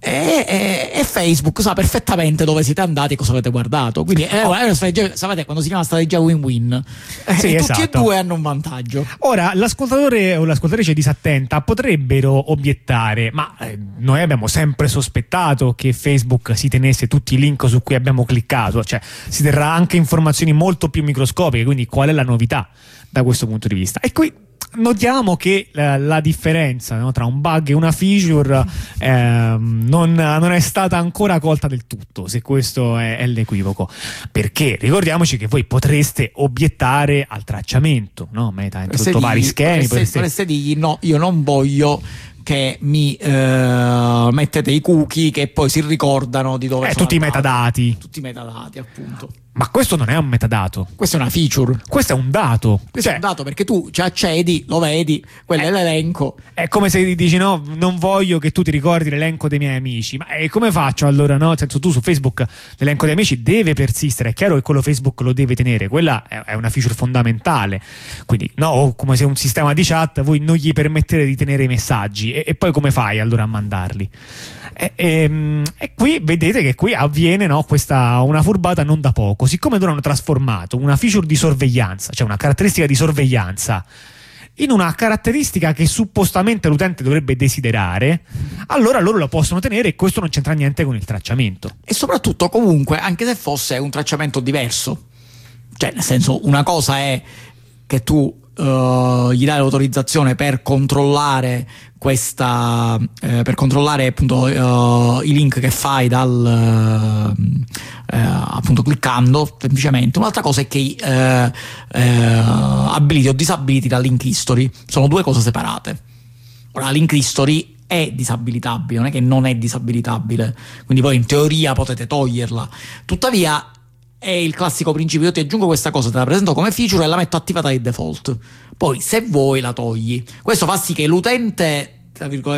E, e, e, Facebook sa perfettamente dove siete andati e cosa avete guardato. Quindi è una strategia, sapete quando si chiama strategia win-win. Sì, e esatto. Tutti e esatto. due hanno un vantaggio. Ora, l'ascoltatore o l'ascoltatrice disattenta potrebbero obiettare: ma eh, noi abbiamo sempre sospettato che Facebook si tenesse tutti i link su cui abbiamo cliccato, cioè si terrà anche informazioni molto più microscopiche, quindi qual è la novità? Da questo punto di vista. E qui notiamo che eh, la differenza no, tra un bug e una feature eh, non, non, è stata ancora colta del tutto, se questo è, è, l'equivoco. Perché ricordiamoci che voi potreste obiettare al tracciamento, no? Meta ha introdotto vari schemi. Potreste, potreste dirgli no, io non voglio che mi eh, mettete i cookie che poi si ricordano di dove eh, sono tutti i metadati tutti i metadati appunto ma questo non è un metadato. Questa è una feature. Questo è un dato. Questo cioè, è un dato perché tu ci accedi, lo vedi, quello è, è l'elenco. È come se dici no, non voglio che tu ti ricordi l'elenco dei miei amici. Ma e come faccio allora? No? Senso, tu su Facebook l'elenco dei amici deve persistere. È chiaro che quello Facebook lo deve tenere. Quella è una feature fondamentale. Quindi, no, come se un sistema di chat voi non gli permettete di tenere i messaggi. E, e poi come fai allora a mandarli? E, e, e, qui vedete che qui avviene no, questa, una furbata non da poco. Siccome loro hanno trasformato una feature di sorveglianza, cioè una caratteristica di sorveglianza, in una caratteristica che suppostamente l'utente dovrebbe desiderare, allora loro la possono tenere e questo non c'entra niente con il tracciamento. E soprattutto comunque, anche se fosse un tracciamento diverso, cioè nel senso una cosa è che tu uh, gli dai l'autorizzazione per controllare questa eh, per controllare appunto uh, i link che fai dal uh, appunto cliccando semplicemente. Un'altra cosa è che abiliti o disabiliti la link history sono due cose separate. Ora la link history è disabilitabile, non è che non è disabilitabile, quindi voi in teoria potete toglierla. Tuttavia è il classico principio, io ti aggiungo questa cosa, te la presento come feature e la metto attivata di default. Poi se vuoi la togli. Questo fa sì che l'utente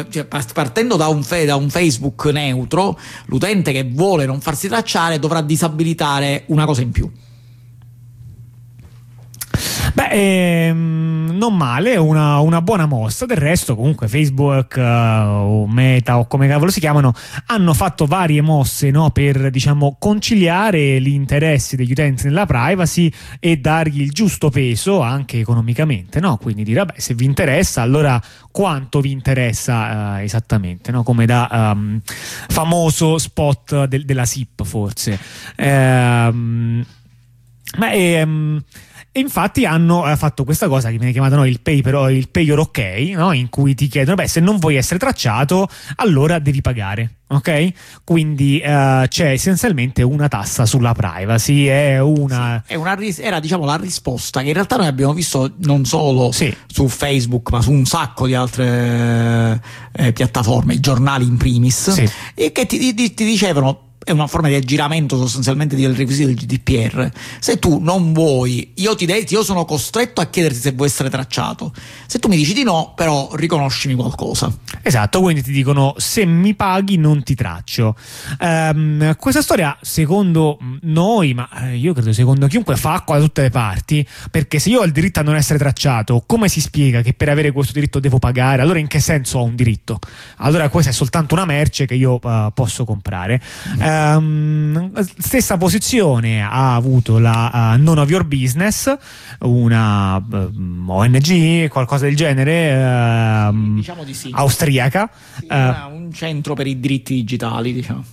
cioè, partendo da un, da un, Facebook neutro, l'utente che vuole non farsi tracciare dovrà disabilitare una cosa in più. Beh, ehm, non male, una, una, buona mossa. Del resto, comunque, Facebook uh, o Meta o come cavolo si chiamano hanno fatto varie mosse no, per diciamo conciliare gli interessi degli utenti nella privacy e dargli il giusto peso anche economicamente. No? Quindi dire, vabbè, se vi interessa, allora quanto vi interessa uh, esattamente? No? Come da um, famoso spot del, della SIP, forse. Um, ma ehm, E infatti hanno eh, fatto questa cosa che viene chiamata no, il, pay per, il payer ok, no? in cui ti chiedono, beh, se non vuoi essere tracciato, allora devi pagare. Ok? Quindi uh, c'è essenzialmente una tassa sulla privacy. È una... Sì, è una era diciamo la risposta che in realtà noi abbiamo visto non solo sì. su Facebook, ma su un sacco di altre eh, piattaforme, giornali in primis, sì. e che ti, ti, ti dicevano è una forma di aggiramento sostanzialmente del requisito del GDPR. Se tu non vuoi, io ti detto, io sono costretto a chiederti se vuoi essere tracciato. Se tu mi dici di no, però riconoscimi qualcosa. Esatto, quindi ti dicono se mi paghi non ti traccio. Um, questa storia, secondo noi, ma eh, io credo secondo chiunque, fa acqua da tutte le parti, perché se io ho il diritto a non essere tracciato, come si spiega che per avere questo diritto devo pagare? Allora in che senso ho un diritto? Allora questa è soltanto una merce che io uh, posso comprare. Uh, Um, stessa posizione ha avuto la uh, Non of Your Business, una uh, ehm, ONG, qualcosa del genere, uh, diciamo di sì. austriaca. Sì, un centro per i diritti digitali, diciamo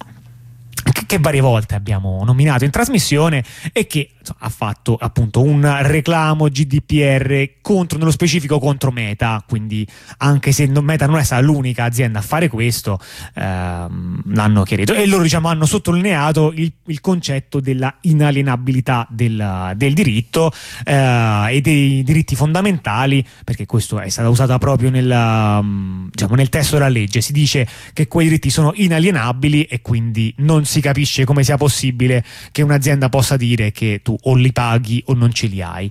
che varie volte abbiamo nominato in trasmissione e che insomma, ha fatto appunto un reclamo GDPR contro, nello specifico contro Meta, quindi anche se Meta non è stata l'unica azienda a fare questo, ehm, l'hanno chiarito. E loro diciamo hanno sottolineato il, il concetto della inalienabilità del, del diritto eh, e dei diritti fondamentali, perché questo è stato usato proprio nel, diciamo, nel testo della legge, si dice che quei diritti sono inalienabili e quindi non si capisce come sia possibile che un'azienda possa dire che tu o li paghi o non ce li hai.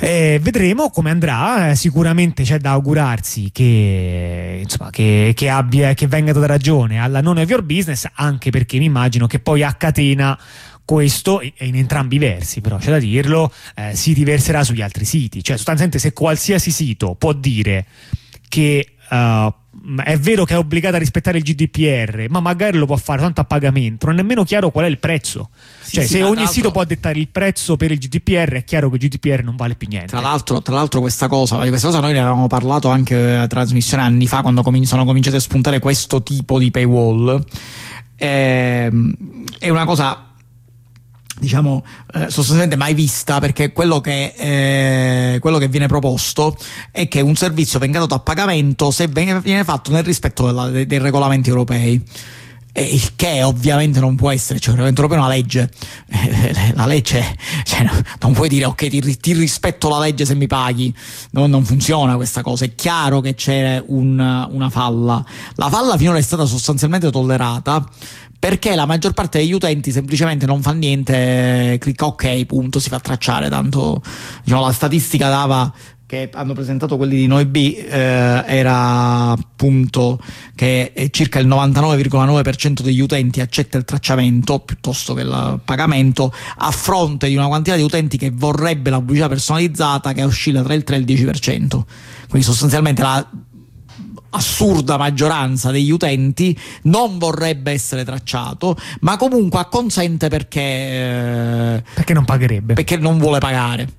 Eh, vedremo come andrà. Sicuramente c'è da augurarsi che, insomma, che, che, abbia, che venga data ragione alla non of your business, anche perché mi immagino che poi a catena questo in entrambi i versi, però c'è da dirlo, eh, si riverserà sugli altri siti. Cioè, sostanzialmente, se qualsiasi sito può dire che uh, è vero che è obbligata a rispettare il GDPR, ma magari lo può fare tanto a pagamento, non è nemmeno chiaro qual è il prezzo. Sì, cioè, sì, se ogni sito può dettare il prezzo per il GDPR, è chiaro che il GDPR non vale più niente. Tra l'altro, tra l'altro questa cosa, questa cosa noi ne avevamo parlato anche a trasmissione anni fa, quando com- sono cominciate a spuntare questo tipo di paywall. Ehm, è una cosa diciamo eh, sostanzialmente mai vista perché quello che, eh, quello che, viene proposto è che un servizio venga dato a pagamento se viene, fatto nel rispetto della, dei, dei, regolamenti europei. E il che ovviamente non può essere, cioè regolamento europeo è una legge, eh, la legge, cioè, non puoi dire ok ti, ti, rispetto la legge se mi paghi, no, non funziona questa cosa, è chiaro che c'è un, una falla, la falla finora è stata sostanzialmente tollerata perché la maggior parte degli utenti semplicemente non fa niente, clicca ok, punto, si fa tracciare, tanto diciamo, la statistica dava che hanno presentato quelli di Noi B eh, era appunto che circa il 99,9% degli utenti accetta il tracciamento piuttosto che il pagamento a fronte di una quantità di utenti che vorrebbe la pubblicità personalizzata che oscilla tra il 3 e il 10%. Quindi sostanzialmente la assurda maggioranza degli utenti non vorrebbe essere tracciato, ma comunque acconsente perché, eh, perché non pagherebbe. Perché non vuole pagare.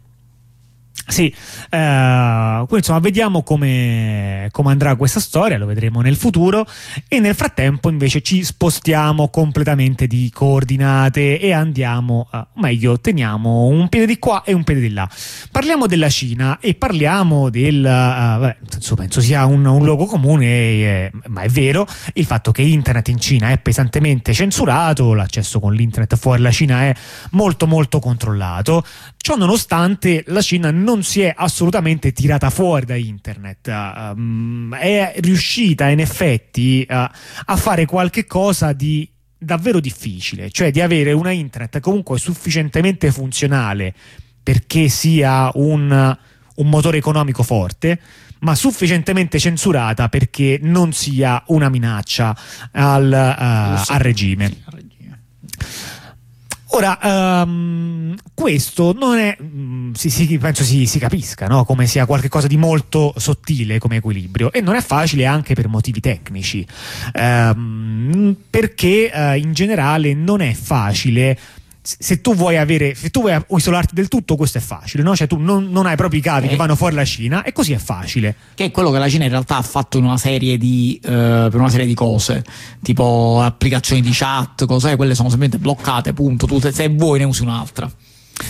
Sì, eh, insomma vediamo come, come, andrà questa storia, lo vedremo nel futuro e nel frattempo invece ci spostiamo completamente di coordinate e andiamo, eh, meglio, teniamo un piede di qua e un piede di là. Parliamo della Cina e parliamo del, eh, beh, penso sia un, un luogo comune, eh, ma è vero, il fatto che internet in Cina è pesantemente censurato, l'accesso con l'internet fuori la Cina è molto molto controllato, ciò nonostante la Cina non non si è assolutamente tirata fuori da internet, um, è riuscita in effetti uh, a fare qualche cosa di davvero difficile, cioè di avere una internet comunque sufficientemente funzionale perché sia un, un motore economico forte, ma sufficientemente censurata perché non sia una minaccia al, uh, al regime. Ora, um, questo non è, um, si, si, penso si, si capisca, no? come sia qualcosa di molto sottile come equilibrio e non è facile anche per motivi tecnici, um, perché uh, in generale non è facile se tu vuoi avere, se tu vuoi isolarti del tutto, questo è facile, no? Cioè tu non, non hai proprio i cavi eh. che vanno fuori la Cina e così è facile. Che è quello che la Cina in realtà ha fatto in una serie di, uh, per una serie di cose, tipo applicazioni di chat, cose, quelle sono semplicemente bloccate, punto. Tu se vuoi ne usi un'altra.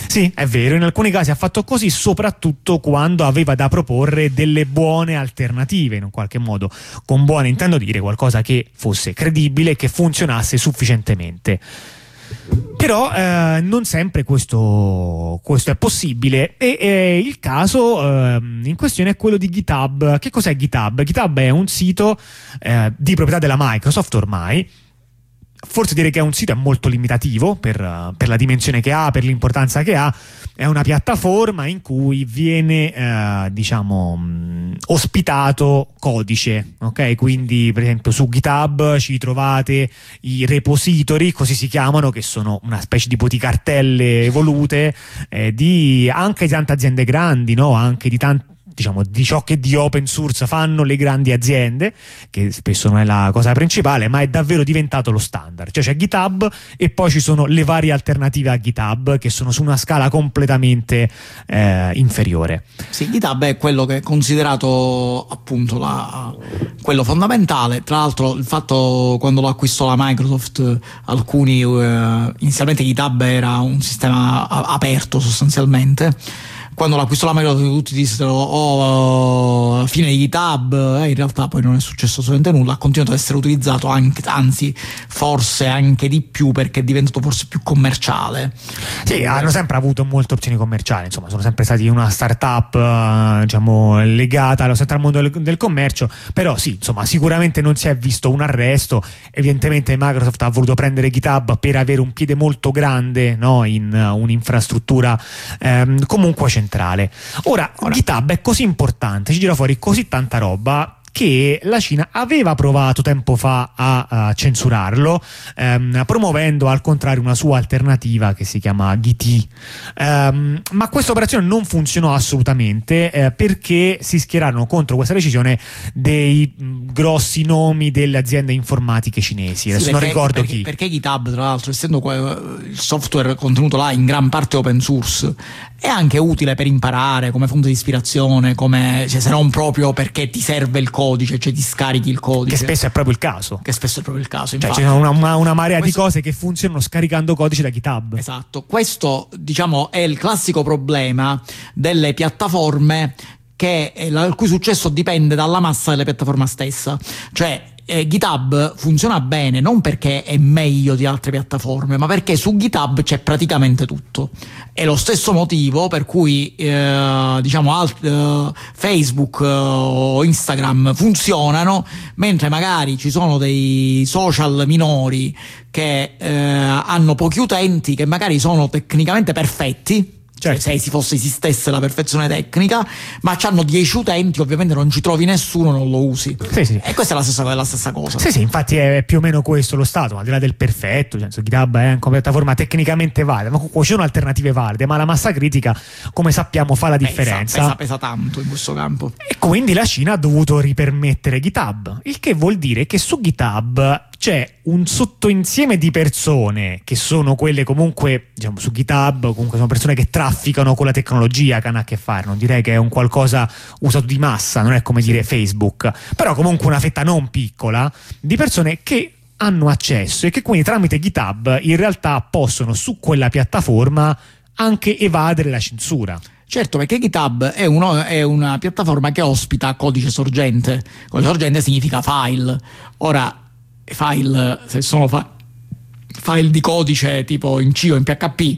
Sì, è vero, in alcuni casi ha fatto così, soprattutto quando aveva da proporre delle buone alternative, in un qualche modo. Con buone intendo dire qualcosa che fosse credibile e che funzionasse sufficientemente. Però eh, non sempre questo, questo, è possibile e eh, il caso eh, in questione è quello di GitHub. Che cos'è GitHub? GitHub è un sito eh, di proprietà della Microsoft ormai forse dire che è un sito è molto limitativo per, per, la dimensione che ha, per l'importanza che ha. È una piattaforma in cui viene, eh, diciamo, mh, ospitato codice, ok? Quindi, per esempio, su GitHub ci trovate i repository, così si chiamano, che sono una specie di cartelle evolute eh, di anche di tante aziende grandi, no? Anche di tanti diciamo, di ciò che di open source fanno le grandi aziende, che spesso non è la cosa principale, ma è davvero diventato lo standard. Cioè c'è GitHub e poi ci sono le varie alternative a GitHub che sono su una scala completamente eh, inferiore. Sì, GitHub è quello che è considerato appunto la, quello fondamentale. Tra l'altro il fatto quando lo acquistò la Microsoft, alcuni uh, inizialmente GitHub era un sistema aperto sostanzialmente quando l'acquistò la Microsoft tutti dissero oh, fine di GitHub eh, in realtà poi non è successo assolutamente nulla ha continuato ad essere utilizzato anche, anzi forse anche di più perché è diventato forse più commerciale. Sì hanno sempre avuto molte opzioni commerciali insomma sono sempre stati una startup eh, diciamo legata allo al mondo del, del commercio però sì insomma sicuramente non si è visto un arresto. Evidentemente Microsoft ha voluto prendere GitHub per avere un piede molto grande no, in uh, un'infrastruttura ehm, comunque centrale centrale. Ora, Ora, GitHub è così importante, ci gira fuori così tanta roba che la Cina aveva provato tempo fa a, a censurarlo, ehm, promuovendo al contrario una sua alternativa che si chiama GT. Ehm, ma questa operazione non funzionò assolutamente eh, perché si schierarono contro questa decisione dei mh, grossi nomi delle aziende informatiche cinesi. Adesso sì, perché, non ricordo perché, chi. Perché GitHub, tra l'altro, essendo il software contenuto là in gran parte open source, è anche utile per imparare come fonte di ispirazione, come, cioè, se non proprio perché ti serve il codice, cioè ti scarichi il codice. Che spesso è proprio il caso. Che spesso è proprio il caso. Cioè, c'è una, una, una marea questo... di cose che funzionano scaricando codice da GitHub. Esatto. Questo, diciamo, è il classico problema delle piattaforme che, il cui successo dipende dalla massa della piattaforma stessa. Cioè, eh, GitHub funziona bene non perché è meglio di altre piattaforme, ma perché su GitHub c'è praticamente tutto. È lo stesso motivo per cui eh, diciamo alt, eh, Facebook eh, o Instagram funzionano, mentre magari ci sono dei social minori che eh, hanno pochi utenti, che magari sono tecnicamente perfetti cioè se si fosse esistesse la perfezione tecnica, ma hanno 10 utenti, ovviamente non ci trovi nessuno, non lo usi. Sì, sì. E questa è la stessa, la stessa, cosa. Sì, sì, infatti è più o meno questo lo stato, al di là del perfetto, cioè, GitHub è una piattaforma tecnicamente valida, ma comunque ci sono alternative valide, ma la massa critica, come sappiamo, fa la differenza. Pesa, pesa, pesa tanto in questo campo. E quindi la Cina ha dovuto ripermettere GitHub, il che vuol dire che su GitHub c'è un sottoinsieme di persone che sono quelle comunque diciamo su GitHub comunque sono persone che trafficano con la tecnologia che hanno a che fare non direi che è un qualcosa usato di massa non è come dire Facebook però comunque una fetta non piccola di persone che hanno accesso e che quindi tramite GitHub in realtà possono su quella piattaforma anche evadere la censura Certo, perché GitHub è, uno, è, una piattaforma che ospita codice sorgente. Codice sorgente significa file. Ora, file, se sono fa- file di codice tipo in C o in PHP,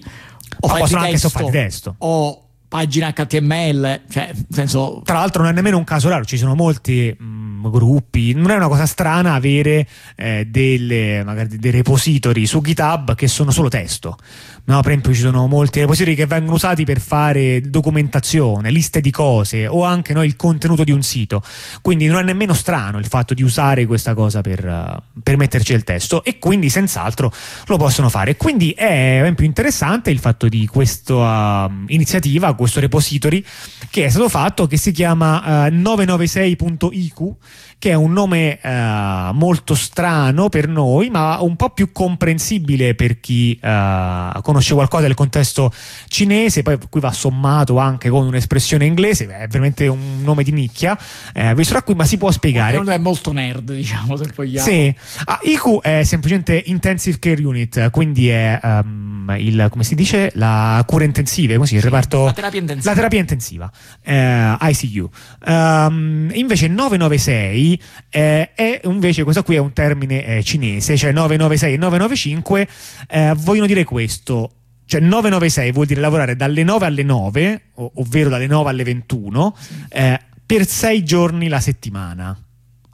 o file di testo, file di testo, o pagina HTML, cioè, senso... Tra l'altro non è nemmeno un caso raro, ci sono molti mh, mm, gruppi, non è una cosa strana avere eh, delle, magari dei repository su GitHub che sono solo testo. No, per esempio ci sono molti repository che vengono usati per fare documentazione, liste di cose o anche no, il contenuto di un sito. Quindi non è nemmeno strano il fatto di usare questa cosa per, uh, per metterci il testo e quindi senz'altro lo possono fare. Quindi è esempio interessante il fatto di questa uh, iniziativa, questo repository che è stato fatto che si chiama uh, 996.iq che è un nome eh, molto strano per noi, ma un po' più comprensibile per chi eh, conosce qualcosa del contesto cinese, poi qui va sommato anche con un'espressione inglese, è veramente un nome di nicchia, eh, qui, ma si può spiegare. È molto nerd, diciamo, se vogliamo. Sì, ah, IQ è semplicemente Intensive Care Unit, quindi è um, il, come si dice, la cura intensiva, così, il reparto... La terapia intensiva. La terapia intensiva, eh, ICU. Um, invece 996 eh, è invece questo qui è un termine eh, cinese, cioè 996 e 995 eh, vogliono dire questo. Cioè 996 vuol dire lavorare dalle 9 alle 9, ov- ovvero dalle 9 alle 21, eh, per 6 giorni la settimana,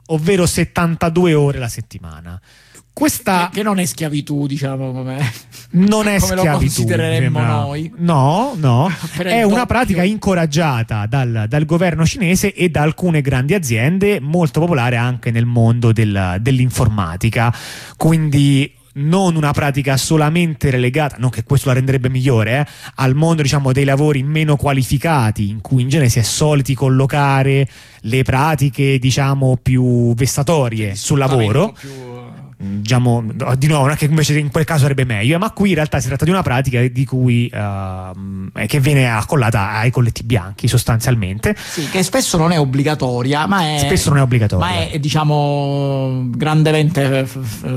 ovvero 72 ore la settimana questa che, non è schiavitù, diciamo come non è come schiavitù, lo considereremmo noi. No, no, è una pratica incoraggiata dal, dal, governo cinese e da alcune grandi aziende, molto popolare anche nel mondo del, dell'informatica. Quindi non una pratica solamente relegata, non che questo la renderebbe migliore, eh, al mondo diciamo, dei lavori meno qualificati, in cui in genere si è soliti collocare le pratiche diciamo, più vessatorie sul lavoro. Più diciamo, di nuovo, non è che invece in quel caso sarebbe meglio, ma qui in realtà si tratta di una pratica di cui, uh, che viene accollata ai colletti bianchi sostanzialmente. Sì, che spesso non è obbligatoria, ma è, spesso non è obbligatoria. Ma è, diciamo, grandemente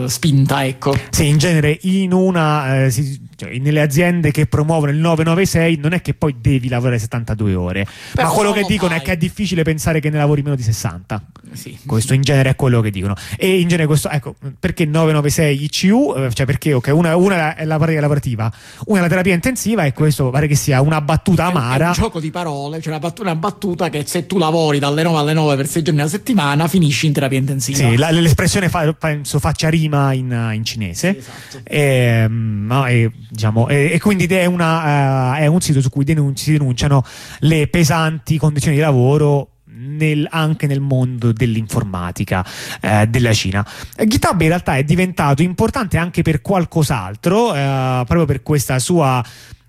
spinta, ecco. Sì, in genere in una, eh, si, cioè, nelle aziende che promuovono il 996 non è che poi devi lavorare 72 ore, Però ma quello che dicono fai. è che è difficile pensare che ne lavori meno di 60. Sì. Questo in genere è quello che dicono. E in genere questo, ecco, perché 996 ICU? Eh, cioè perché, ok, una, una è la pratica lavorativa, una è la terapia intensiva e questo pare che sia una battuta amara. È un gioco di parole, cioè una battuta, una battuta che se tu lavori dalle 9 alle 9 per 6 giorni alla settimana finisci in terapia intensiva. Sì, la, l'espressione fa, penso faccia rima in, in cinese. Sì, esatto. e, ehm, no, e, diciamo, e, e, quindi è, una, uh, è un sito su cui denunci, si denunciano le pesanti condizioni di lavoro nel, anche nel mondo dell'informatica eh, della Cina. GitHub in realtà è diventato importante anche per qualcos'altro, eh, proprio per questa sua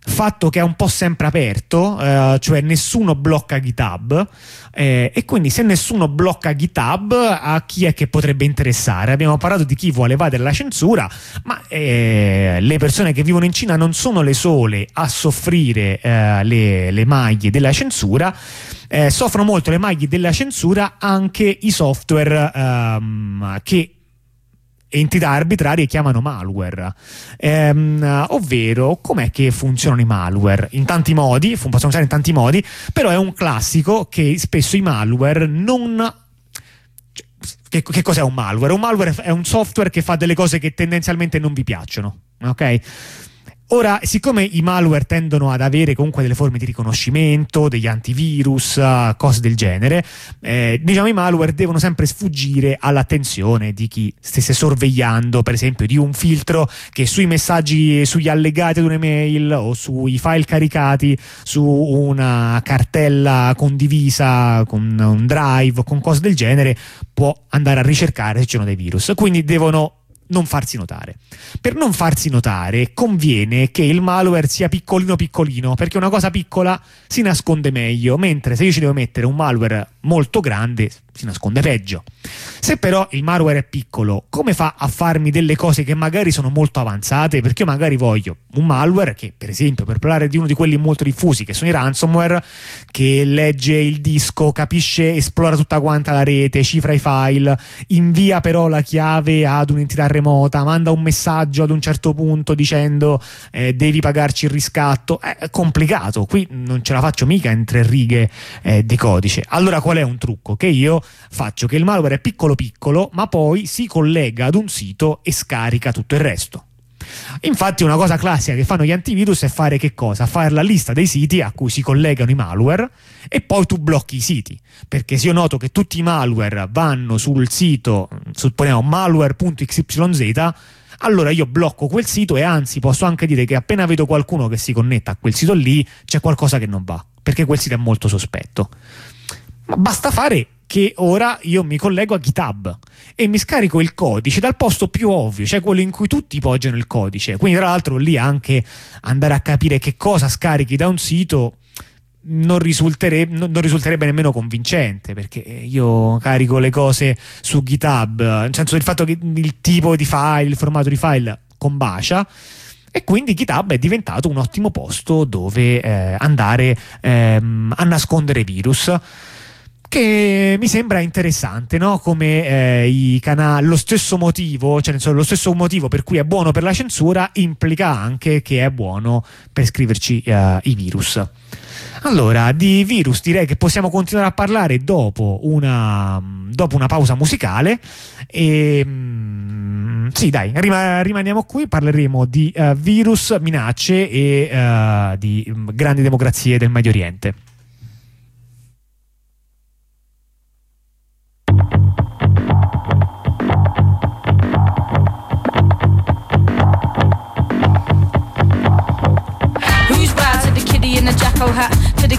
fatto che è un po' sempre aperto, eh, cioè nessuno blocca GitHub eh, e quindi se nessuno blocca GitHub a chi è che potrebbe interessare? Abbiamo parlato di chi vuole evadere la censura, ma eh, le persone che vivono in Cina non sono le sole a soffrire eh, le, le, maglie della censura, eh, soffrono molto le maglie della censura anche i software ehm, che entità arbitrarie chiamano malware, ehm, ovvero com'è che funzionano i malware? In tanti modi, possono usare in tanti modi, però è un classico che spesso i malware non che, che, cos'è un malware? Un malware è un software che fa delle cose che tendenzialmente non vi piacciono, ok? Ora, siccome i malware tendono ad avere comunque delle forme di riconoscimento, degli antivirus, uh, cose del genere, eh, diciamo i malware devono sempre sfuggire all'attenzione di chi stesse sorvegliando, per esempio, di un filtro che sui messaggi, sugli allegati ad un'email o sui file caricati su una cartella condivisa con un drive, con cose del genere, può andare a ricercare se ci sono dei virus. Quindi devono non farsi notare. Per non farsi notare conviene che il malware sia piccolino piccolino, perché una cosa piccola si nasconde meglio, mentre se io ci devo mettere un malware molto grande si nasconde peggio. Se però il malware è piccolo, come fa a farmi delle cose che magari sono molto avanzate? Perché io magari voglio un malware che, per esempio, per parlare di uno di quelli molto diffusi, che sono i ransomware, che legge il disco, capisce, esplora tutta quanta la rete, cifra i file, invia però la chiave ad un'entità remota, manda un messaggio ad un certo punto dicendo eh, devi pagarci il riscatto. È complicato, qui non ce la faccio mica in tre righe eh, di codice. Allora qual è un trucco? Che io faccio che il malware è piccolo piccolo, ma poi si collega ad un sito e scarica tutto il resto. Infatti una cosa classica che fanno gli antivirus è fare che cosa? Fare la lista dei siti a cui si collegano i malware e poi tu blocchi i siti. Perché se io noto che tutti i malware vanno sul sito, supponiamo malware.xyz, allora io blocco quel sito e anzi posso anche dire che appena vedo qualcuno che si connetta a quel sito lì c'è qualcosa che non va, perché quel sito è molto sospetto. Ma basta fare che ora io mi collego a GitHub e mi scarico il codice dal posto più ovvio, cioè quello in cui tutti poggiano il codice. Quindi, tra l'altro, lì anche andare a capire che cosa scarichi da un sito non, risultere, non, risulterebbe nemmeno convincente perché io carico le cose su GitHub, nel senso del fatto che il tipo di file, il formato di file combacia e quindi GitHub è diventato un ottimo posto dove eh, andare ehm, a nascondere virus che mi sembra interessante, no? come eh, i canali, lo stesso motivo, cioè lo stesso motivo per cui è buono per la censura implica anche che è buono per scriverci eh, i virus. Allora, di virus direi che possiamo continuare a parlare dopo una, dopo una pausa musicale. E, mm, sì, dai, rimaniamo qui, parleremo di uh, virus, minacce e uh, di um, grandi democrazie del Medio Oriente.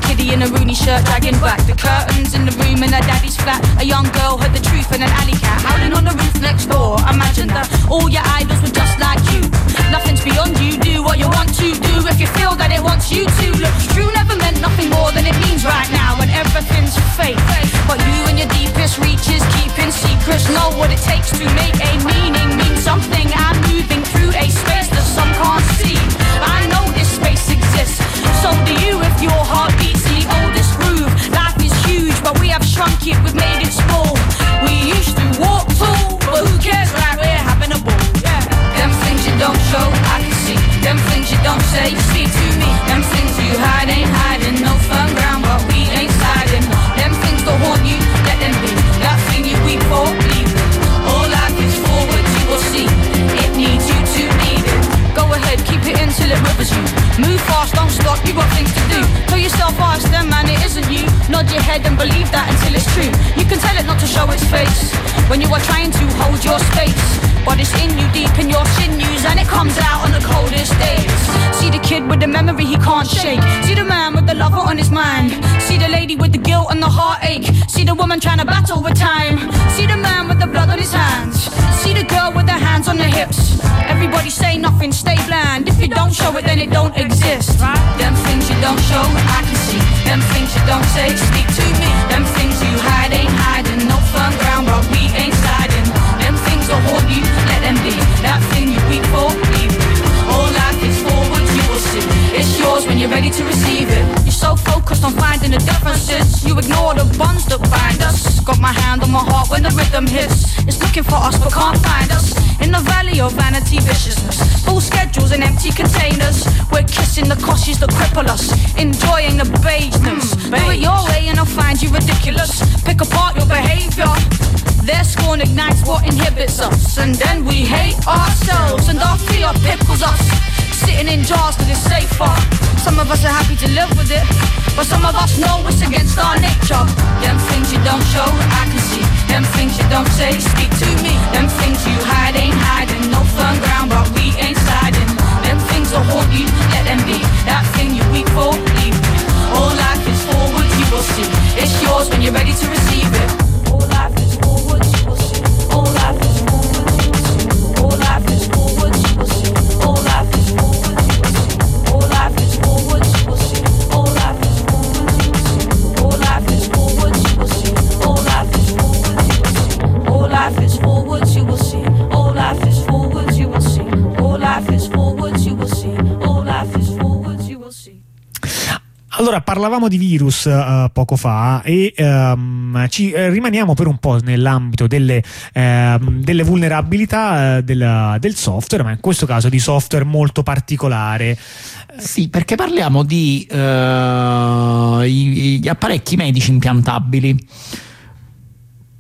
Kiddie in a Rooney shirt, dragging back the curtains in the room in her daddy's flat. A young girl heard the truth in an alley cat howling on the roof next door. Imagine that all your idols were just like you. Nothing's beyond you. Do what you want to do if you feel that it wants you to. Look, true never meant nothing more than it means right now, and everything's fake. But you and your deepest reaches, keeping secrets, know what it takes to make a meaning mean something. I'm moving through a space that some can't see. I know this space exists. So do you if your heart beats the oldest groove. Life is huge, but we have shrunk it, we've made it small. We used to walk tall, but who cares? Like we're having a ball. Yeah. Them things you don't show, I can see. Them things you don't say, speak to me. Them things you hide ain't hiding. No firm ground, but we ain't sliding. Them things that haunt you, let them be. That thing you weep for, keep it rivers you. Move fast, don't stop, you got things to do. Tell yourself, ask them, man, it isn't you. Nod your head and believe that until it's true. You can tell it not to show its face when you are trying to hold your space. But it's in you, deep in your sinews, and it comes out on the coldest days. See the kid with the memory he can't shake. See the man with the lover on his mind. See the lady with the guilt and the heartache. See the woman trying to battle with time. See the man with the blood on his hands. See the girl with her hands on her hips. Everybody say nothing, stay bland. You don't show it, then it don't exist. Them things you don't show, I can see. Them things you don't say, speak to me. Them things you hide ain't hiding. No firm ground, but we ain't sliding. Them things will haunt you, yours when you're ready to receive it. You're so focused on finding the differences, you ignore the bonds that bind us. Got my hand on my heart when the rhythm hits. It's looking for us but can't find us. In the valley of vanity viciousness, full schedules and empty containers. We're kissing the coshes that cripple us, enjoying the baseness. Mm, Do it your way and I'll find you ridiculous. Pick apart your behavior. Their scorn ignites what inhibits us, and then we hate ourselves, and our fear pickles us. Sitting in jars cause it's safer. Some of us are happy to live with it, but some of us know it's against our nature. Them things you don't show, I can see. Them things you don't say, speak to me. Them things you hide ain't hiding. No firm ground, but we ain't sliding. Them things will haunt you, let them be. That thing you weep for, leave me. All life is forward, you will see. It's yours when you're ready to receive it. Allora, parlavamo di virus uh, poco fa e um, ci eh, rimaniamo per un po' nell'ambito delle, eh, delle vulnerabilità eh, del, del, software, ma in questo caso di software molto particolare. Sì, perché parliamo di uh, gli apparecchi medici impiantabili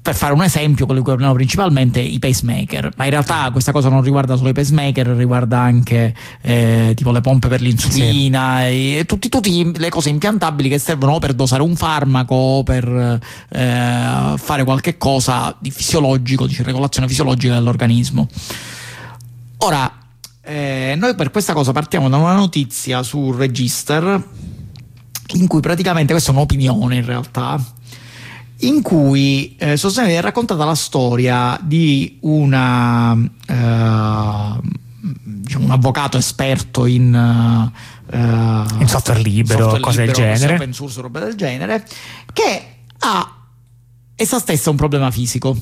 per fare un esempio, quello di cui parliamo principalmente, i pacemaker. Ma in realtà questa cosa non riguarda solo i pacemaker, riguarda anche eh, tipo le pompe per l'insulina sì. e tutte le cose impiantabili che servono per dosare un farmaco o per eh, fare qualche cosa di fisiologico, di regolazione fisiologica dell'organismo. Ora, eh, noi per questa cosa partiamo da una notizia su Register in cui praticamente questa è un'opinione in realtà in cui eh, sostanzialmente è raccontata la storia di una, eh, diciamo un avvocato esperto in uh, in software libero, software cose libero, del genere. Open source, roba del genere, che ha essa stessa un problema fisico,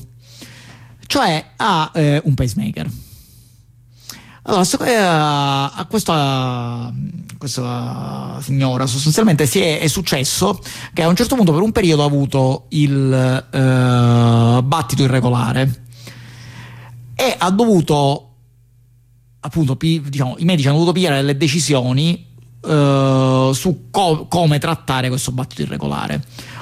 cioè ha eh, un pacemaker. Allora, eh, a questa, questa, signora sostanzialmente si è, è, successo che a un certo punto per un periodo ha avuto il uh, battito irregolare e ha dovuto appunto diciamo, i medici hanno dovuto pigliare delle decisioni uh, su co- come trattare questo battito irregolare.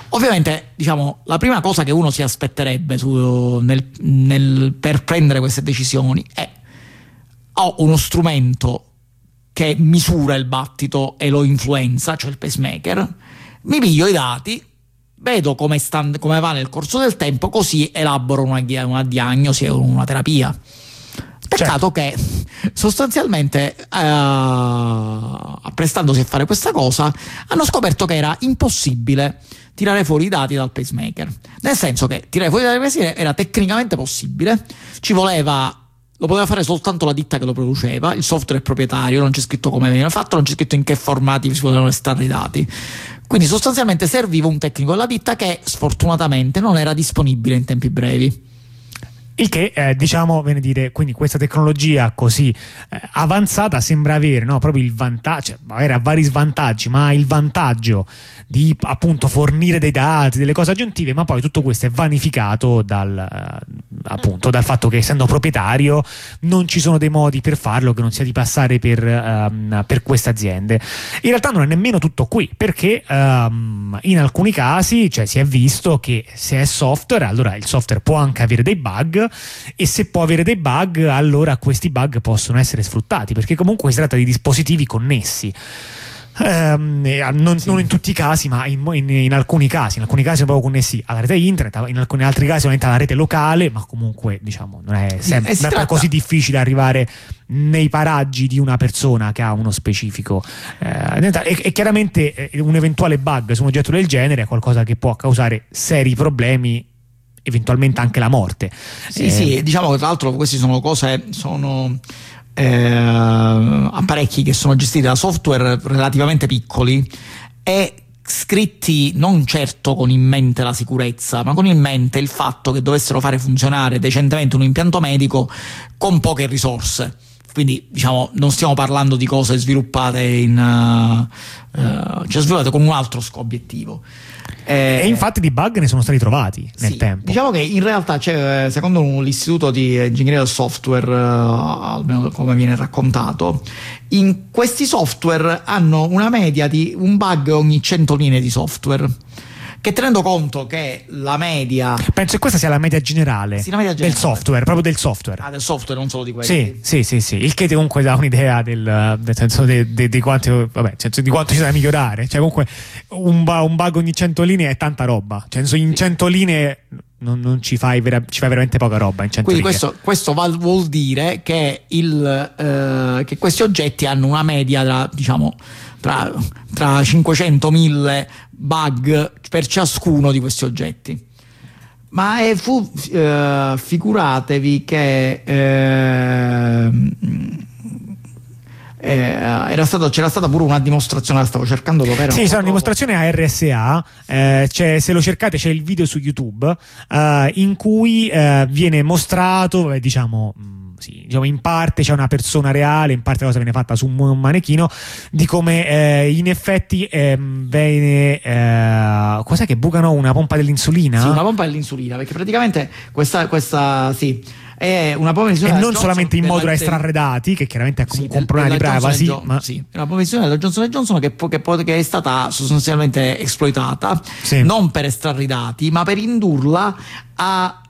Ovviamente, diciamo, la prima cosa che uno si aspetterebbe su, nel, nel, per prendere queste decisioni è ho uno strumento che misura il battito e lo influenza, cioè il pacemaker, mi piglio i dati, vedo come, sta, come va nel corso del tempo, così elaboro una, una diagnosi e una terapia. Peccato certo. che sostanzialmente, eh, apprestandosi a fare questa cosa, hanno scoperto che era impossibile tirare fuori i dati dal pacemaker. Nel senso che tirare fuori i dati dal pacemaker era tecnicamente possibile, ci voleva lo poteva fare soltanto la ditta che lo produceva, il software è proprietario, non c'è scritto come veniva fatto, non c'è scritto in che formati si potevano estrarre i dati. Quindi sostanzialmente serviva un tecnico della ditta che sfortunatamente non era disponibile in tempi brevi. Il che, eh, diciamo, viene dire, quindi questa tecnologia così eh, avanzata sembra avere no, proprio il vantaggio, cioè, magari ha vari svantaggi, ma il vantaggio di appunto fornire dei dati, delle cose aggiuntive, ma poi tutto questo è vanificato dal, eh, appunto, dal fatto che essendo proprietario non ci sono dei modi per farlo che non sia di passare per, um, per queste aziende. In realtà non è nemmeno tutto qui, perché um, in alcuni casi cioè, si è visto che se è software, allora il software può anche avere dei bug e se può avere dei bug, allora questi bug possono essere sfruttati, perché comunque si tratta di dispositivi connessi. Um, non, sì. non, in tutti i casi, ma in, in, in, alcuni casi. In alcuni casi sono proprio connessi alla rete internet, in alcuni altri casi solamente alla rete locale, ma comunque diciamo non è sempre sì, tratta... così difficile arrivare nei paraggi di una persona che ha uno specifico. Eh, e, e, chiaramente eh, un eventuale bug su un oggetto del genere è qualcosa che può causare seri problemi eventualmente anche la morte. Sì, eh, sì, diciamo che tra l'altro queste sono cose, sono eh, apparecchi che sono gestiti da software relativamente piccoli e scritti non certo con in mente la sicurezza, ma con in mente il fatto che dovessero fare funzionare decentemente un impianto medico con poche risorse. Quindi, diciamo, non stiamo parlando di cose sviluppate in, uh, uh, cioè sviluppate con un altro obiettivo. Eh, e infatti di bug ne sono stati trovati nel sì, tempo. Diciamo che in realtà c'è, secondo l'istituto di ingegneria del software, uh, almeno come viene raccontato, in questi software hanno una media di un bug ogni 100 linee di software che tenendo conto che la media penso che questa sia la media generale, sì, la media generale. del software proprio del software. Ah del software non solo di quelli. Sì sì sì, sì. il che comunque dà un'idea del, del senso di, di, di, quanto, vabbè, di quanto ci da migliorare. Cioè comunque un, un, bug ogni 100 linee è tanta roba. Cioè in 100 linee non, non ci, fai vera, ci, fai veramente poca roba in 100 quindi questo, questo, vuol dire che, il, eh, che questi oggetti hanno una media tra diciamo tra, tra 500 1000 bug per ciascuno di questi oggetti. Ma è fu, eh, figuratevi che eh, eh, stato, c'era stata pure una dimostrazione, la stavo cercando dove era. Sì, c'è una dimostrazione a RSA, eh, se lo cercate c'è il video su YouTube eh, in cui eh, viene mostrato, diciamo sì, diciamo in parte c'è una persona reale, in parte la cosa viene fatta su un manechino, di come eh, in effetti eh, viene. Eh, cos'è che bucano una pompa dell'insulina? Sì, una pompa dell'insulina, perché praticamente questa, questa sì è una pompa dell'insulina. E non solamente in modo da estrarre dati, che chiaramente è comunque sì, un problema di privacy. Jo- ma... Sì, è una pompa dell'insulina della Johnson Johnson che, che, che, è stata sostanzialmente esploitata sì. non per estrarre i dati, ma per indurla a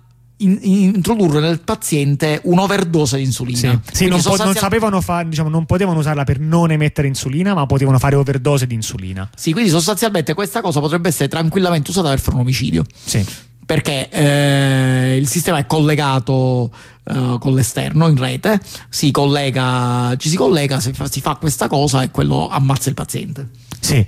in, introdurre nel paziente un'overdose di insulina. Sì, sì non, po- non, sapevano fa- diciamo, non potevano usarla per non emettere insulina, ma potevano fare overdose di insulina. Sì, quindi sostanzialmente questa cosa potrebbe essere tranquillamente usata per fare un omicidio. Sì. Perché eh, il sistema è collegato eh, con l'esterno in rete, si collega, ci si collega, si fa, si fa questa cosa e quello ammazza il paziente. Sì,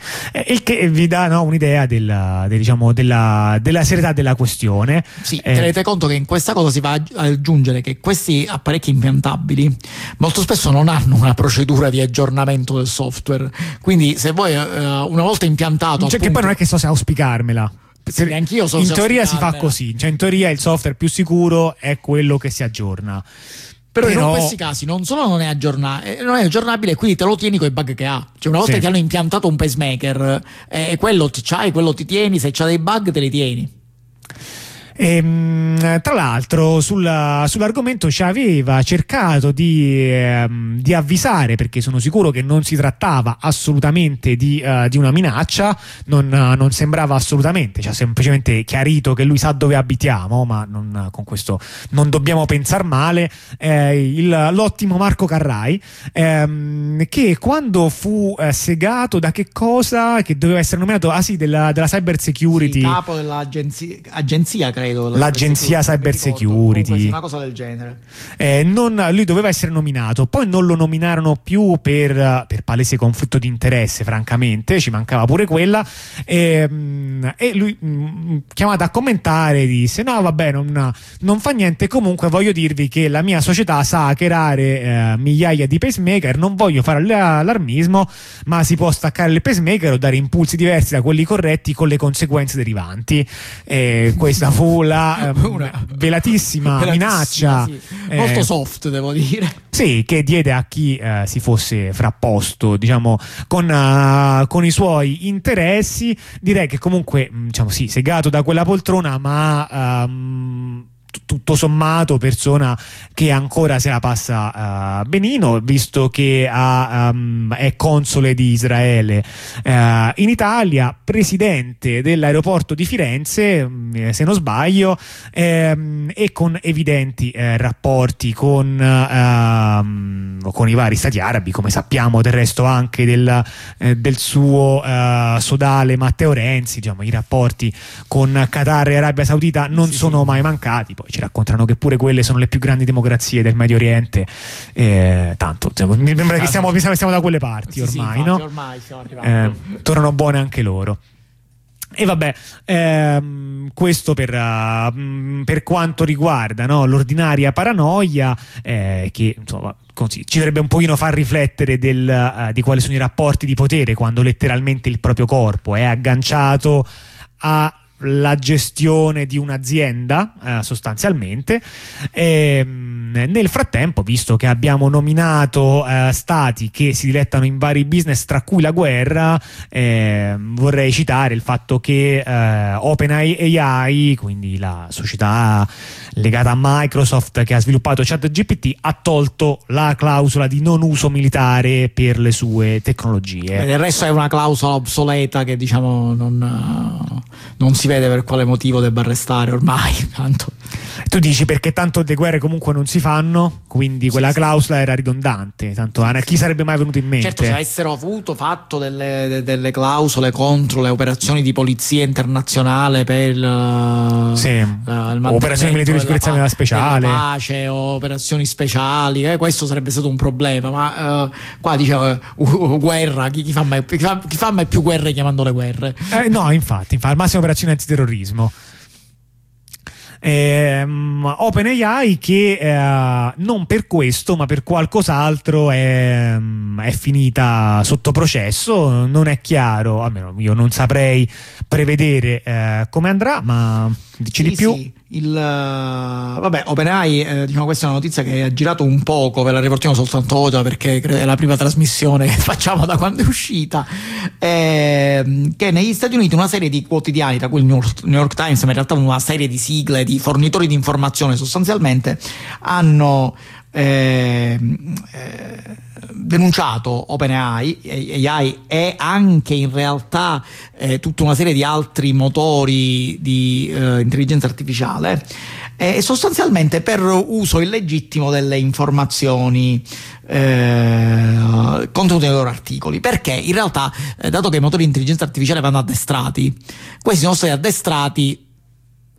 il che vi dà no, un'idea della, del, diciamo, della, della, serietà della questione. Sì, eh, tenete conto che in questa cosa si va ad aggiungere che questi apparecchi impiantabili molto spesso non hanno una procedura di aggiornamento del software. Quindi se voi uh, una volta impiantato... Cioè appunto, che poi non è che so se auspicarmela. Sì, anch'io so in teoria si fa così, cioè in teoria il software più sicuro è quello che si aggiorna. Però, Però, in questi casi non solo non è, aggiorna- eh, non è aggiornabile, quindi te lo tieni con i bug che ha. Cioè, una volta sì. che hanno impiantato un pacemaker, eh, quello c'hai, quello ti tieni, se c'ha dei bug te li tieni. E, ehm, tra l'altro sulla, sull'argomento ci aveva cercato di, eh, di, avvisare perché sono sicuro che non si trattava assolutamente di, uh, di una minaccia, non, non, sembrava assolutamente, ci ha semplicemente chiarito che lui sa dove abitiamo, ma non, con questo non dobbiamo pensare male, eh, il, l'ottimo Marco Carrai ehm, che quando fu eh, segato da che cosa che doveva essere nominato, ah sì, della, della cyber security. Sì, capo dell'agenzia, agenzia, credo credo. L'agenzia cyber security. Una cosa del genere. Eh, non, lui doveva essere nominato, poi non lo nominarono più per, per palese conflitto di interesse, francamente, ci mancava pure quella. E, ehm, e lui, mh, mm, chiamato a commentare, disse: No, vabbè, non, non, fa niente. Comunque, voglio dirvi che la mia società sa hackerare eh, migliaia di pacemaker. Non voglio fare allarmismo, ma si può staccare il pacemaker o dare impulsi diversi da quelli corretti con le conseguenze derivanti. E questa fu la eh, una, velatissima, velatissima minaccia. Sì. Molto eh, soft, devo dire. Sì, che diede a chi eh, si fosse frapposto, diciamo, con, uh, con, i suoi interessi. Direi che comunque, mm, diciamo, sì, segato da quella poltrona, ma. Um, tutto sommato persona che ancora se la passa uh, benino visto che ha, um, è console di Israele uh, in Italia presidente dell'aeroporto di Firenze mm, se non sbaglio ehm, e con evidenti eh, rapporti con, uh, con, i vari stati arabi come sappiamo del resto anche del, eh, del suo eh, sodale Matteo Renzi diciamo, i rapporti con Qatar e Arabia Saudita non sì, sono sì. mai mancati poi ci raccontano che pure quelle sono le più grandi democrazie del Medio Oriente. Eh, tanto, mi sembra che siamo, siamo, da quelle parti ormai, sì, no? ormai eh, tornano buone anche loro. E vabbè, ehm, questo per, uh, per, quanto riguarda no, l'ordinaria paranoia, eh, che insomma, così, ci dovrebbe un pochino far riflettere del, uh, di quali sono i rapporti di potere quando letteralmente il proprio corpo è agganciato a la gestione di un'azienda eh, sostanzialmente e, ehm, nel frattempo visto che abbiamo nominato eh, stati che si dilettano in vari business tra cui la guerra eh, vorrei citare il fatto che eh, OpenAI quindi la società legata a Microsoft che ha sviluppato ChatGPT ha tolto la clausola di non uso militare per le sue tecnologie il resto è una clausola obsoleta che diciamo non, non si vede per quale motivo debba restare ormai. Tanto. Tu dici perché tanto le guerre comunque non si fanno, quindi quella sì, clausola era ridondante. Tanto a chi sarebbe mai venuto in mente? Certo, se avessero avuto fatto delle, delle clausole contro le operazioni di polizia internazionale per uh, sì. uh, operazioni militari sicurezza pa- speciale, pace, operazioni speciali, eh, questo sarebbe stato un problema. Ma uh, qua diciamo guerra, chi, chi, fa mai, chi, fa, chi, fa mai, più guerre chiamandole guerre? Eh, no, infatti, infatti, al massimo operazioni antiterrorismo ehm, OpenAI che eh, non per questo ma per qualcos'altro è, è, finita sotto processo non è chiaro almeno io non saprei prevedere eh, come andrà ma dici sì, di più sì. Il, uh, vabbè, OpenAI, eh, diciamo, questa è una notizia che ha girato un poco, ve la riportiamo soltanto oggi perché è la prima trasmissione che facciamo da quando è uscita. Eh, che negli Stati Uniti una serie di quotidiani, tra cui il New York, New York Times, ma in realtà una serie di sigle di fornitori di informazione sostanzialmente, hanno eh, eh, denunciato OpenAI AI e anche in realtà eh, tutta una serie di altri motori di eh, intelligenza artificiale eh, sostanzialmente per uso illegittimo delle informazioni eh, contenute nei loro articoli. Perché in realtà eh, dato che i motori di intelligenza artificiale vanno addestrati questi sono stati addestrati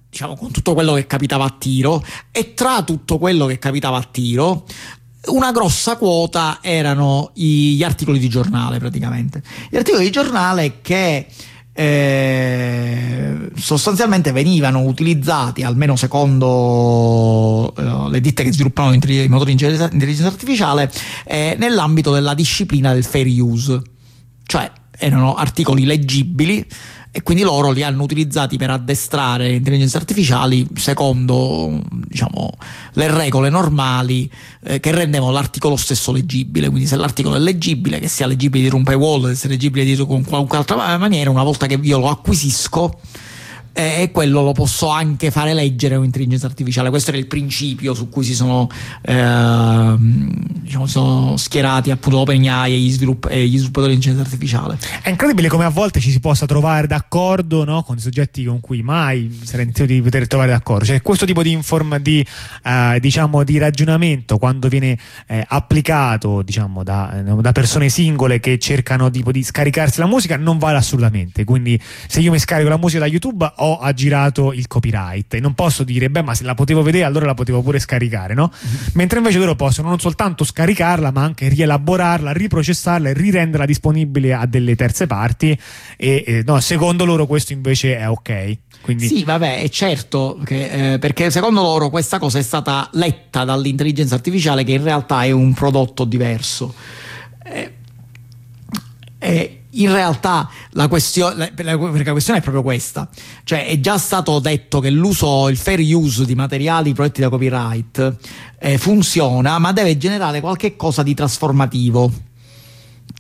diciamo con tutto quello che capitava a tiro e tra tutto quello che capitava a tiro una grossa quota erano gli articoli di giornale praticamente. Gli articoli di giornale che eh, sostanzialmente venivano utilizzati, almeno secondo eh, le ditte che sviluppano i motori di intelligenza artificiale, eh, nell'ambito della disciplina del fair use, cioè erano articoli leggibili e quindi loro li hanno utilizzati per addestrare intelligenze artificiali secondo diciamo, le regole normali eh, che rendevano l'articolo stesso leggibile. Quindi se l'articolo è leggibile, che sia leggibile di un paywall, che sia leggibile di con qualunque altra maniera, una volta che io lo acquisisco e quello lo posso anche fare leggere un'intelligenza artificiale. Questo era il principio su cui si sono, eh, diciamo, sono schierati appunto OpenAI e gli, svilupp- e gli sviluppatori di intelligenza artificiale. È incredibile come a volte ci si possa trovare d'accordo no? con soggetti con cui mai sarei di poter trovare d'accordo. Cioè, questo tipo di, inform- di, eh, diciamo, di ragionamento, quando viene eh, applicato diciamo, da, da, persone singole che cercano tipo, di scaricarsi la musica, non vale assolutamente. Quindi, se io mi scarico la musica da YouTube, ho aggirato il copyright e non posso dire beh ma se la potevo vedere allora la potevo pure scaricare no? Mm-hmm. mentre invece loro possono non soltanto scaricarla ma anche rielaborarla riprocessarla e rirenderla disponibile a delle terze parti e eh, no, secondo loro questo invece è ok quindi... Sì, vabbè, è certo, che, eh, perché secondo loro questa cosa è stata letta dall'intelligenza artificiale che in realtà è un prodotto diverso. Eh, eh, in realtà la questione, perché la questione è proprio questa, cioè è già stato detto che l'uso, il fair use di materiali prodotti da copyright eh, funziona, ma deve generare qualche cosa di trasformativo,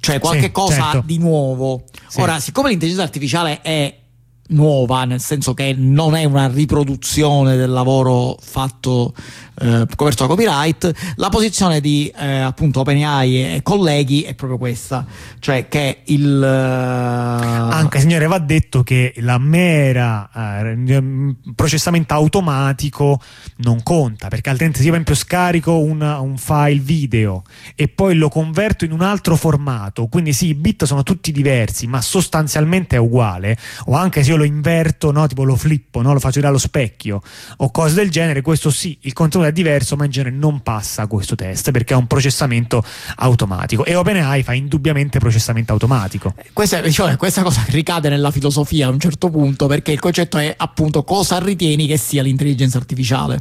cioè qualche sì, cosa certo. di nuovo. Sì. Ora, siccome l'intelligenza artificiale è nuova, nel senso che non è una riproduzione del lavoro fatto eh, coperto da copyright, la posizione di eh, appunto OpenAI e colleghi è proprio questa, cioè che il... Uh... Anche signore va detto che la mera uh, processamento automatico non conta, perché altrimenti se io per esempio scarico un, un, file video e poi lo converto in un altro formato, quindi sì, i bit sono tutti diversi, ma sostanzialmente è uguale, o anche se io lo inverto, no, tipo lo flippo, no, lo faccio dallo specchio o cose del genere, questo sì, il contenuto è diverso, ma in genere non passa questo test perché è un processamento automatico. E OpenAI fa indubbiamente processamento automatico. Questa, cioè, questa cosa ricade nella filosofia a un certo punto perché il concetto è appunto cosa ritieni che sia l'intelligenza artificiale.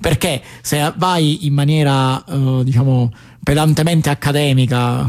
Perché se vai in maniera, uh, diciamo, pedantemente accademica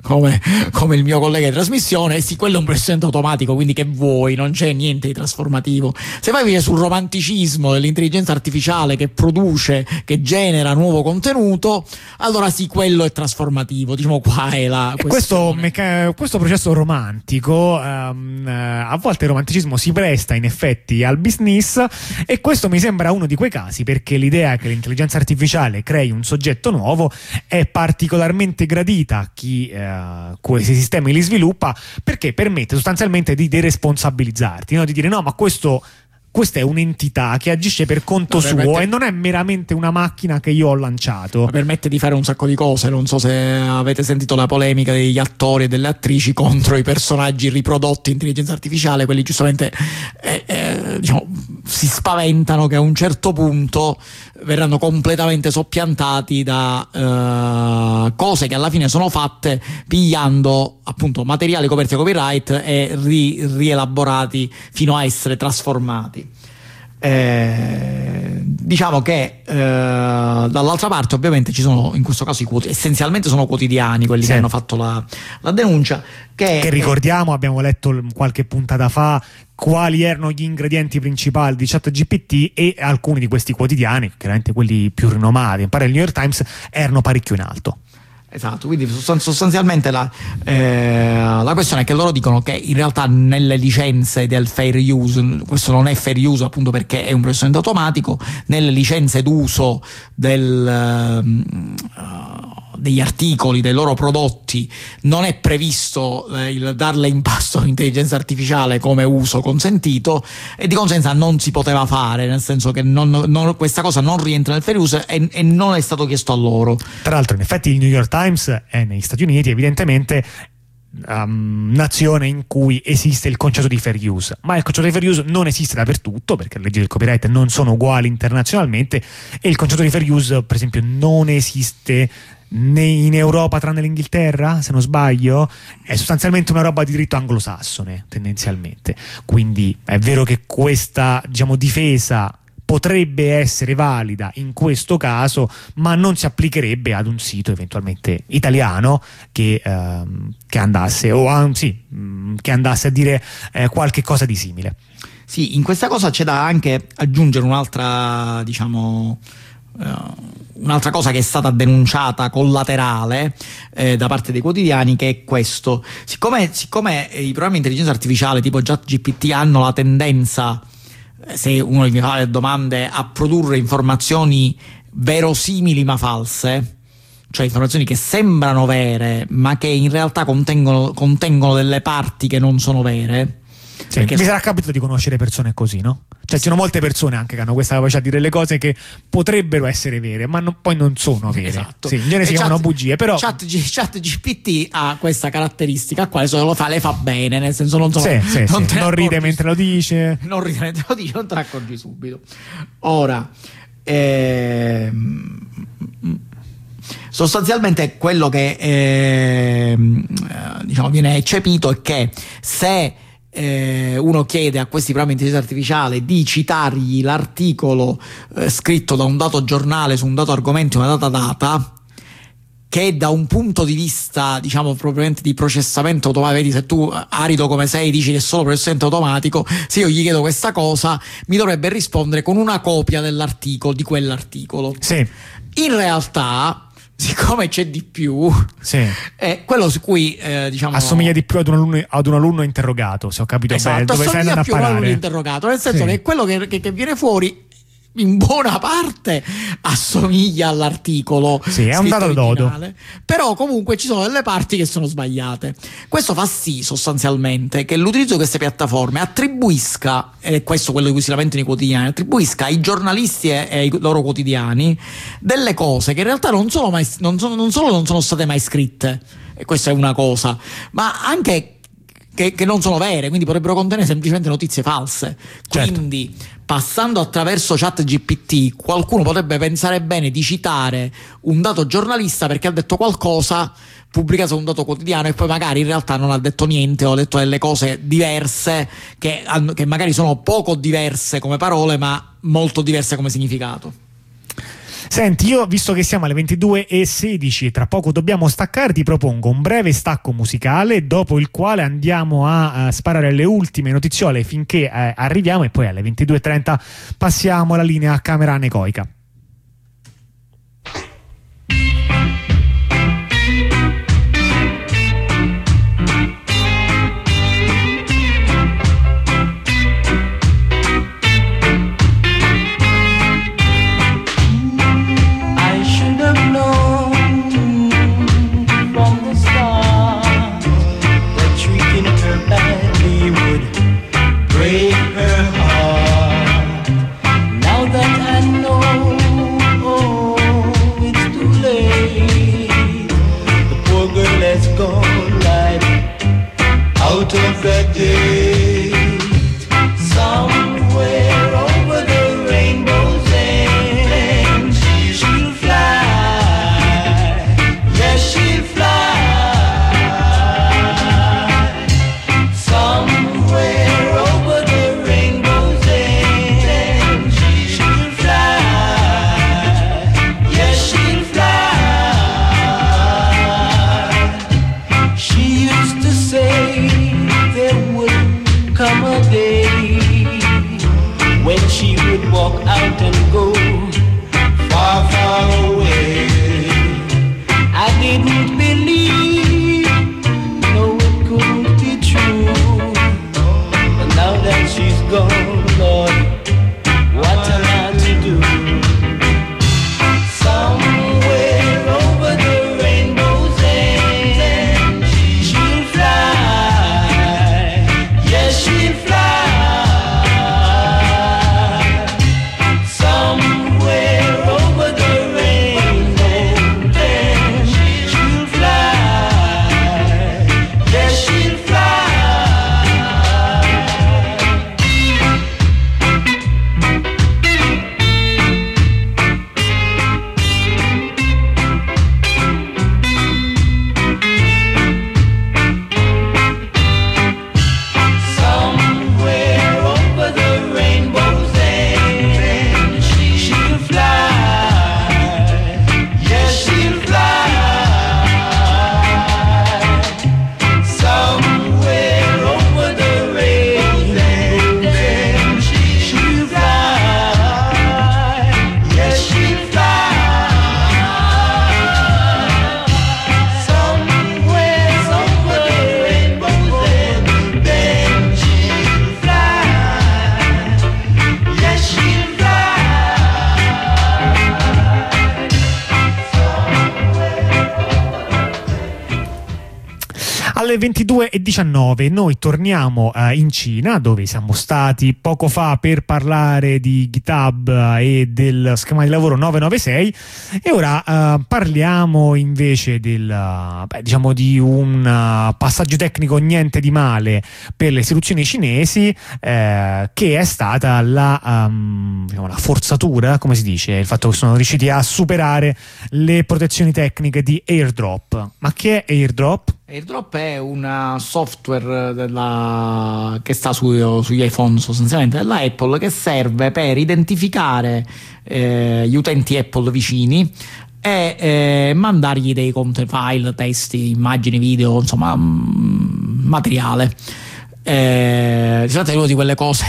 come, come, il mio collega di trasmissione sì quello è un processamento automatico quindi che vuoi non c'è niente di trasformativo. Se vai sul romanticismo dell'intelligenza artificiale che produce che genera nuovo contenuto allora sì quello è trasformativo diciamo qua è la questo, meca- questo, processo romantico um, a volte il romanticismo si presta in effetti al business e questo mi sembra uno di quei casi perché l'idea che l'intelligenza artificiale crei un soggetto nuovo è particolarmente gradita a chi eh, questi sistemi li sviluppa perché permette sostanzialmente di deresponsabilizzarti, no? di dire no, ma questo questa è un'entità che agisce per conto no, suo permette... e non è meramente una macchina che io ho lanciato. Ma permette di fare un sacco di cose. Non so se avete sentito la polemica degli attori e delle attrici contro i personaggi riprodotti in intelligenza artificiale. Quelli giustamente eh, eh, diciamo, si spaventano che a un certo punto verranno completamente soppiantati da uh, cose che alla fine sono fatte pigliando appunto materiali coperti a copyright e ri- rielaborati fino a essere trasformati. Eh, diciamo che eh, dall'altra parte ovviamente ci sono in questo caso i quotidiani essenzialmente sono quotidiani quelli sì. che hanno fatto la, la denuncia che, che ricordiamo abbiamo letto qualche puntata fa quali erano gli ingredienti principali di ChatGPT e alcuni di questi quotidiani chiaramente quelli più rinomati in il New York Times erano parecchio in alto. Esatto, quindi sostanzialmente la, eh, la, questione è che loro dicono che in realtà nelle licenze del fair use, questo non è fair use appunto perché è un processamento automatico, nelle licenze d'uso del... Uh, degli articoli, dei loro prodotti, non è previsto eh, il darle in pasto all'intelligenza artificiale come uso consentito e di conseguenza non si poteva fare, nel senso che non, non, questa cosa non rientra nel fair use e, e non è stato chiesto a loro. Tra l'altro, in effetti, il New York Times è negli Stati Uniti, evidentemente um, nazione in cui esiste il concetto di fair use, ma il concetto di fair use non esiste dappertutto perché le leggi del copyright non sono uguali internazionalmente e il concetto di fair use per esempio non esiste in Europa tranne l'Inghilterra, se non sbaglio, è sostanzialmente una roba di diritto anglosassone tendenzialmente. Quindi è vero che questa diciamo, difesa potrebbe essere valida in questo caso, ma non si applicherebbe ad un sito eventualmente italiano che, ehm, che, andasse, o anzi, mm, che andasse a dire eh, qualche cosa di simile. Sì, in questa cosa c'è da anche aggiungere un'altra, diciamo, un'altra cosa che è stata denunciata collaterale eh, da parte dei quotidiani che è questo. Siccome, siccome i programmi di intelligenza artificiale tipo ChatGPT hanno la tendenza se uno mi fa le domande, a produrre informazioni verosimili ma false, cioè informazioni che sembrano vere ma che in realtà contengono, contengono delle parti che non sono vere. Sì, mi sarà capitato di conoscere persone così, no? Cioè, ci sono molte persone anche che hanno questa capacità di dire le cose che potrebbero essere vere, ma no, poi non sono vere. Esatto. Sì, in genere si chiamano bugie, però. Chat, chat, GPT ha questa caratteristica qua, lo fa, le fa bene, nel senso non, sono, sì, non, sì. non ride mentre lo dice. Non ride mentre lo dice, non te ne accorgi subito. Ora, ehm, sostanzialmente quello che ehm, diciamo, viene eccepito è che se eh, uno chiede a questi programmi di intelligenza artificiale di citargli l'articolo eh, scritto da un dato giornale su un dato argomento, una data data, che da un punto di vista, diciamo, propriamente di processamento automatico, vedi se tu arido come sei dici che è solo processamento automatico, se io gli chiedo questa cosa, mi dovrebbe rispondere con una copia dell'articolo, di quell'articolo. Sì. In realtà, siccome c'è di più, sì. è quello su cui eh, diciamo assomiglia di più ad un, alunno, ad un, alunno, interrogato. Se ho capito esatto, bene, dove più ad un alunno interrogato, nel senso sì. che quello che, che, che viene fuori in buona parte assomiglia all'articolo. Sì, è un dato dodo. Però comunque ci sono delle parti che sono sbagliate. Questo fa sì sostanzialmente che l'utilizzo di queste piattaforme attribuisca, ed è questo quello di cui si lamentano i quotidiani, attribuisca ai giornalisti e ai loro quotidiani delle cose che in realtà non, sono mai, non, sono, non solo non sono state mai scritte, e questa è una cosa, ma anche che, che, non sono vere, quindi potrebbero contenere semplicemente notizie false. Certo. Quindi, passando attraverso chat GPT, qualcuno potrebbe pensare bene di citare un dato giornalista perché ha detto qualcosa pubblicato un dato quotidiano e poi magari in realtà non ha detto niente o ha detto delle cose diverse che, che magari sono poco diverse come parole ma molto diverse come significato. Senti, io visto che siamo alle 22.16 e tra poco dobbiamo staccare, ti propongo un breve stacco musicale, dopo il quale andiamo a, a sparare le ultime notiziole finché eh, arriviamo e poi alle 22.30 passiamo alla linea camera anecoica. Alle 22.19 noi torniamo uh, in Cina dove siamo stati poco fa per parlare di GitHub uh, e del schema di lavoro 996 e ora uh, parliamo invece del, beh, diciamo di un passaggio tecnico niente di male per le istituzioni cinesi eh, che è stata la, um, diciamo, la forzatura, come si dice, il fatto che sono riusciti a superare le protezioni tecniche di airdrop. Ma che è airdrop? AirDrop è un software della, che sta su, sugli iPhone sostanzialmente della Apple che serve per identificare eh, gli utenti Apple vicini e eh, mandargli dei content file, testi, immagini, video, insomma mm, materiale. Eh, si tratta di una di quelle cose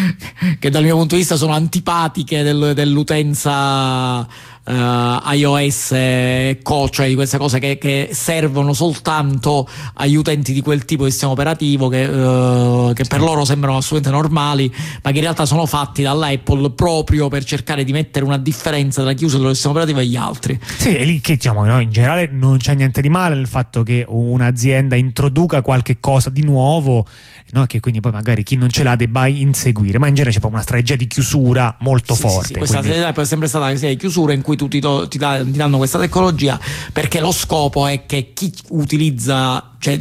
che dal mio punto di vista sono antipatiche del, dell'utenza uh, iOS e Co, cioè di queste cose che, che, servono soltanto agli utenti di quel tipo di sistema operativo che, uh, che per loro sembrano assolutamente normali, ma che in realtà sono fatti dall'Apple proprio per cercare di mettere una differenza tra chi usa il sistema operativo e gli altri. Sì, è lì che diciamo, no, in generale non c'è niente di male nel fatto che un'azienda introduca qualche cosa di nuovo no? che quindi poi magari chi non ce l'ha debba inseguire, ma in genere c'è proprio una strategia di chiusura molto sì, forte. Sì, sì. Questa quindi... strategia è sempre stata una strategia di chiusura in cui tu ti, ti, ti, danno questa tecnologia perché lo scopo è che chi utilizza, cioè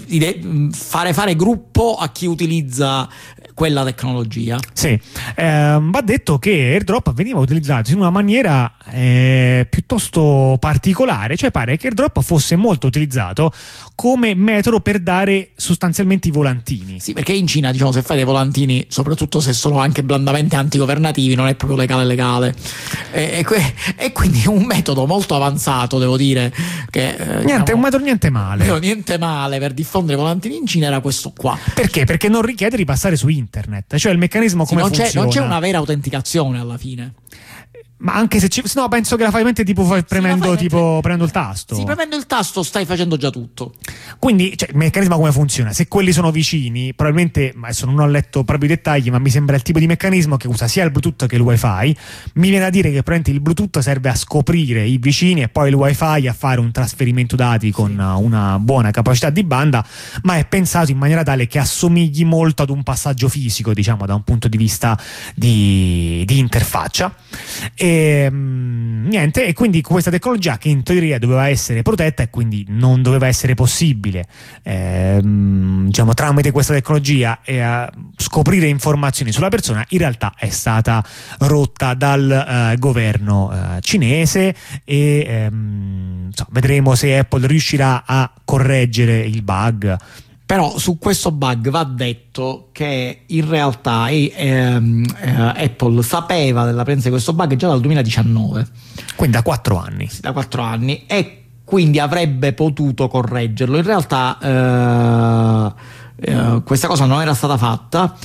fare fare gruppo a chi utilizza quella tecnologia. Sì, eh, va detto che AirDrop veniva utilizzato in una maniera eh, piuttosto particolare, cioè pare che AirDrop fosse molto utilizzato come metodo per dare sostanzialmente i volantini. Sì, perché in Cina, diciamo, se fai dei volantini, soprattutto se sono anche blandamente antigovernativi, non è proprio legale legale. E, e, que- e quindi un metodo molto avanzato, devo dire. Che, eh, niente, diciamo, un metodo niente male. Niente male per diffondere volantini in Cina era questo qua. Perché? Perché non richiede di passare su internet, cioè il meccanismo come sì, non funziona. C'è, non c'è una vera autenticazione alla fine. Ma anche se ci. No, penso che la fai mente tipo premendo, sì, tipo, premendo il tasto. Sì, premendo il tasto stai facendo già tutto. Quindi cioè, il meccanismo come funziona? Se quelli sono vicini, probabilmente, adesso non ho letto proprio i dettagli, ma mi sembra il tipo di meccanismo che usa sia il Bluetooth che il WiFi. Mi viene da dire che probabilmente il Bluetooth serve a scoprire i vicini e poi il WiFi a fare un trasferimento dati con una buona capacità di banda, ma è pensato in maniera tale che assomigli molto ad un passaggio fisico, diciamo, da un punto di vista di, di interfaccia. E e, ehm, niente, e quindi questa tecnologia che in teoria doveva essere protetta e quindi non doveva essere possibile, ehm, diciamo, tramite questa tecnologia eh, scoprire informazioni sulla persona, in realtà è stata rotta dal eh, governo eh, cinese e ehm, so, vedremo se Apple riuscirà a correggere il bug. Però su questo bug va detto che in realtà eh, ehm, eh, Apple sapeva della presenza di questo bug già dal 2019. Quindi da quattro anni. da quattro anni e quindi avrebbe potuto correggerlo. In realtà eh, eh questa cosa non era stata fatta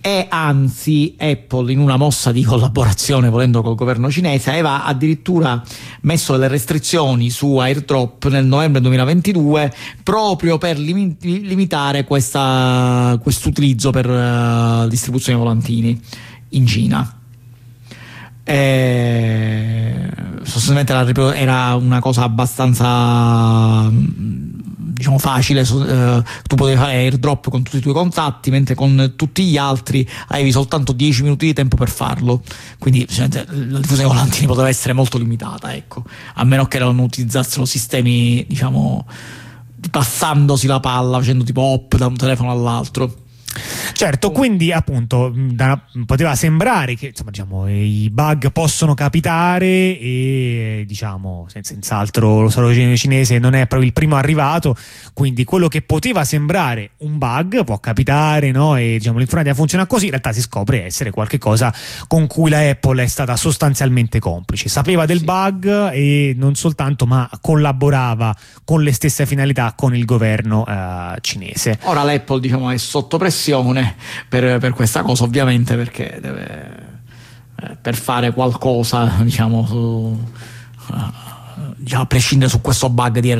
e anzi Apple in una mossa di collaborazione volendo col governo cinese aveva addirittura messo delle restrizioni su airdrop nel novembre 2022 proprio per lim- limitare questa, utilizzo per uh, distribuzione volantini in Cina. E sostanzialmente era una cosa abbastanza diciamo facile, eh, tu potevi fare airdrop con tutti i tuoi contatti, mentre con tutti gli altri avevi soltanto 10 minuti di tempo per farlo. Quindi la diffusione volantini poteva essere molto limitata, ecco, a meno che non utilizzassero sistemi, diciamo, passandosi la palla, facendo tipo hop da un telefono all'altro. Certo, quindi appunto da, poteva sembrare che insomma, diciamo, i bug possono capitare e diciamo senz'altro lo salotino cinese non è proprio il primo arrivato, quindi quello che poteva sembrare un bug può capitare no? e diciamo, l'informatica funziona così, in realtà si scopre essere qualcosa con cui la Apple è stata sostanzialmente complice, sapeva del sì. bug e non soltanto ma collaborava con le stesse finalità con il governo uh, cinese. Ora l'Apple diciamo, è sotto pressione pressione per, per questa cosa, ovviamente, perché deve, eh, per fare qualcosa, diciamo, su, uh, diciamo, a prescindere su questo bug di,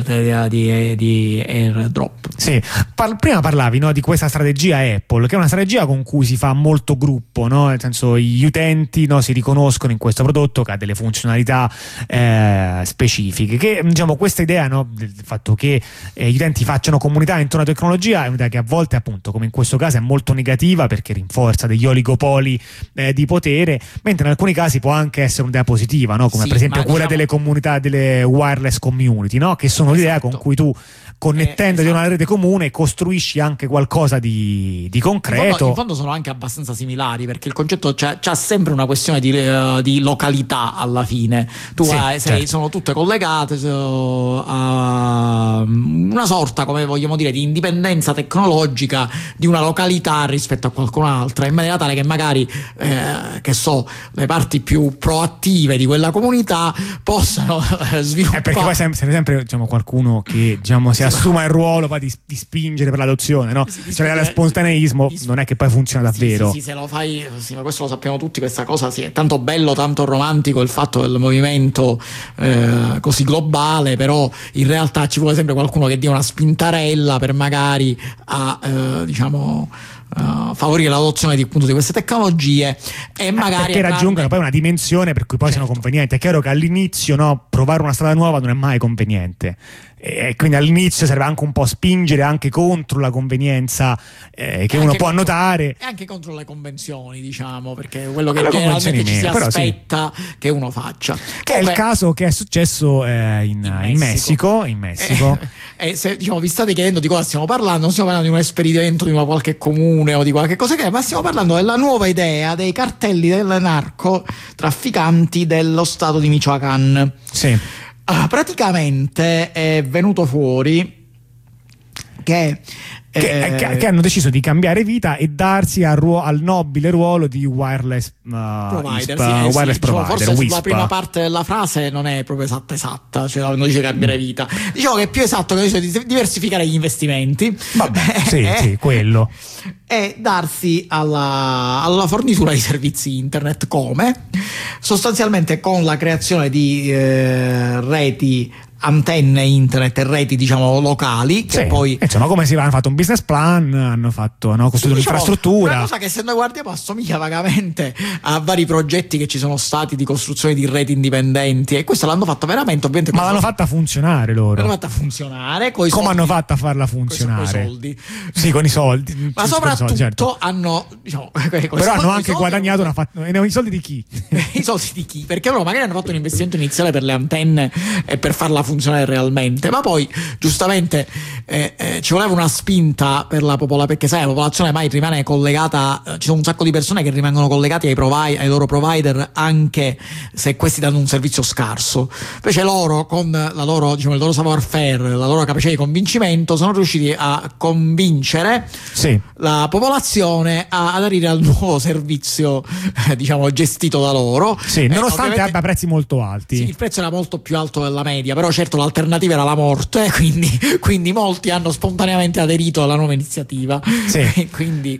di, di airdrop. Sì, Par- prima parlavi no, di questa strategia Apple, che è una strategia con cui si fa molto gruppo, no? nel senso gli utenti no, si riconoscono in questo prodotto che ha delle funzionalità eh, specifiche. Che diciamo, questa idea del fatto che eh, gli utenti facciano comunità intorno alla tecnologia è un'idea che a volte, appunto, come in questo caso, è molto negativa perché rinforza degli oligopoli eh, di potere, mentre in alcuni casi può anche essere un'idea positiva, come sì, per esempio quella diciamo... delle comunità delle wireless community, che sono esatto. l'idea con cui tu connettendoti eh, esatto. a una rete comune costruisci anche qualcosa di, di concreto. In fondo, in fondo, sono anche abbastanza similari perché il concetto c'ha, c'ha sempre una questione di, uh, di, località alla fine. Tu sì, hai, sei, certo. sono tutte collegate so, a una sorta, come vogliamo dire, di indipendenza tecnologica di una località rispetto a qualcun'altra, in maniera tale che magari, eh, che so, le parti più proattive di quella comunità possano eh, sviluppare. Eh perché poi sempre, sempre diciamo, qualcuno che diciamo, si assuma il ruolo di, di, spingere per l'adozione, no? Sì, cioè lo spontaneismo non è che poi funziona davvero. Sì, sì, se lo fai, sì, ma questo lo sappiamo tutti, questa cosa sì, è tanto bello, tanto romantico il fatto del movimento eh, così globale, però in realtà ci vuole sempre qualcuno che dia una spintarella per magari a, eh, diciamo uh, favorire l'adozione di, appunto, di queste tecnologie e eh, magari perché raggiungano poi una dimensione per cui poi certo. sono convenienti. È chiaro che all'inizio no, provare una strada nuova non è mai conveniente e quindi all'inizio serve anche un po' spingere anche contro la convenienza eh, che uno può contro, notare e anche contro le convenzioni diciamo perché è quello che generalmente ci si aspetta sì. che uno faccia che Come, è il caso che è successo eh, in, in, Messico. in, Messico, in Messico. Eh, se diciamo, vi state chiedendo di cosa stiamo parlando non stiamo parlando di un esperimento di una qualche comune o di qualche cosa che è ma stiamo parlando della nuova idea dei cartelli del narco trafficanti dello stato di Michoacán sì Ah, praticamente è venuto fuori che che, eh, che, hanno deciso di cambiare vita e darsi al, ruo- al nobile ruolo di wireless uh, provider. ISP, sì, uh, wireless sì, provider forse WISP. la prima parte della frase non è proprio esatta esatta, cioè non dice cambiare vita. Diciamo che è più esatto che dice diversificare gli investimenti. Vabbè, sì, sì, quello. E darsi alla, alla, fornitura di servizi internet come? Sostanzialmente con la creazione di eh, reti antenne internet e reti diciamo locali che sì. poi insomma come si va hanno fatto un business plan hanno fatto hanno costruito sì, un'infrastruttura una cosa che se noi guardiamo assomiglia vagamente a vari progetti che ci sono stati di costruzione di reti indipendenti e questo l'hanno fatto veramente ovviamente ma l'hanno fatta funzionare loro l'hanno fatta funzionare come soldi, hanno fatto a farla funzionare con i soldi sì con i soldi ma soprattutto soldi, certo. hanno diciamo, però hanno anche guadagnato una fat... i soldi di chi? i soldi di chi? perché loro magari hanno fatto un investimento iniziale per le antenne e per farla funzionare realmente, ma poi giustamente eh, eh, ci voleva una spinta per la popolazione, perché sai, la popolazione mai rimane collegata, eh, ci sono un sacco di persone che rimangono collegati ai, provi- ai loro provider anche se questi danno un servizio scarso. Invece loro, con la loro, diciamo, il loro savoir faire, la loro capacità di convincimento, sono riusciti a convincere sì. la popolazione a, ad aderire al nuovo servizio, eh, diciamo, gestito da loro. Sì, eh, nonostante abbia prezzi molto alti. Sì, il prezzo era molto più alto della media, però certo l'alternativa era la morte, quindi, quindi, molti hanno spontaneamente aderito alla nuova iniziativa. Sì. quindi,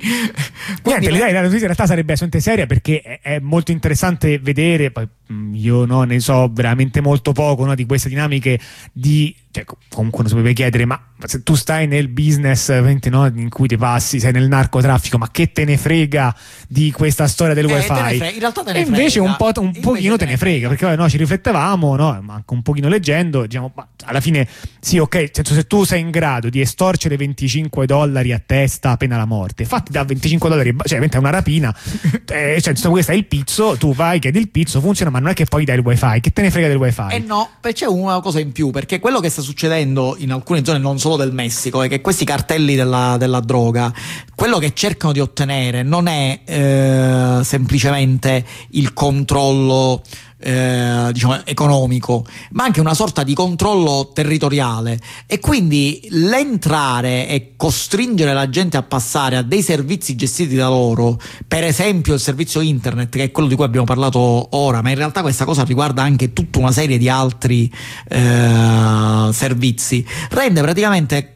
Niente, l'idea della notizia in realtà sarebbe assolutamente seria perché è, è molto interessante vedere, poi mm, io no, ne so veramente molto poco no, di queste dinamiche di cioè, comunque non si poteva chiedere, ma se tu stai nel business no, in cui ti passi, sei nel narcotraffico, ma che te ne frega di questa storia del eh, wifi? Frega, in realtà te ne e invece frega. un, po', un pochino te ne frega, perché no, ci riflettevamo, no, ma anche un pochino leggendo, diciamo, ma alla fine sì, ok, senso, se tu sei in grado di estorcere 25 dollari a testa appena la morte, fatti da 25 dollari, cioè è una rapina, eh, cioè, questo è il pizzo, tu vai, chiedi il pizzo, funziona, ma non è che poi dai il wifi, che te ne frega del wifi? Eh no, c'è una cosa in più, perché quello che sta succedendo in alcune zone, non solo del Messico, è che questi cartelli della, della droga, quello che cercano di ottenere non è eh, semplicemente il controllo eh, diciamo, economico, ma anche una sorta di controllo territoriale. E quindi l'entrare e costringere la gente a passare a dei servizi gestiti da loro, per esempio il servizio internet, che è quello di cui abbiamo parlato ora, ma in realtà questa cosa riguarda anche tutta una serie di altri eh, servizi, rende praticamente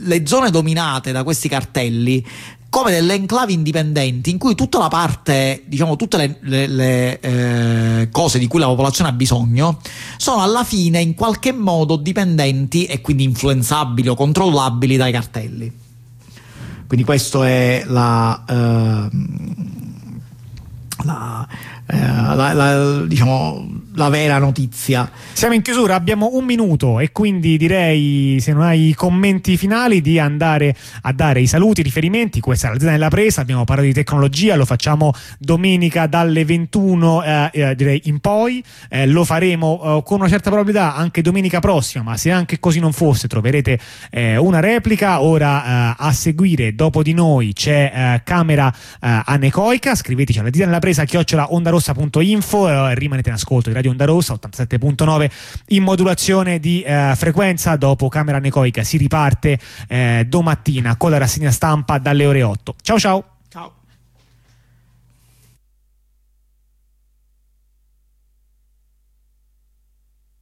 le zone dominate da questi cartelli come delle enclavi indipendenti in cui tutta la parte, diciamo, tutte le, le, le eh, cose di cui la popolazione ha bisogno sono alla fine in qualche modo dipendenti e quindi influenzabili o controllabili dai cartelli. Quindi questo è la, eh, la, eh, la, la diciamo, la vera notizia. Siamo in chiusura, abbiamo un minuto e quindi direi, se non hai commenti finali, di andare a dare i saluti, i riferimenti. Questa è l'azienda della presa, abbiamo parlato di tecnologia, lo facciamo domenica dalle 21 eh, eh, direi in poi, eh, lo faremo eh, con una certa probabilità anche domenica prossima, ma se anche così non fosse troverete eh, una replica. Ora eh, a seguire, dopo di noi, c'è Camera Anecoica, scriveteci alla della presa chiocciola ondarossa.info, rimanete in ascolto di Radio Onda Rossa 87.9 in modulazione di eh, frequenza. Dopo Camera Necoica si riparte eh, domattina con la rassegna stampa dalle ore 8 ciao ciao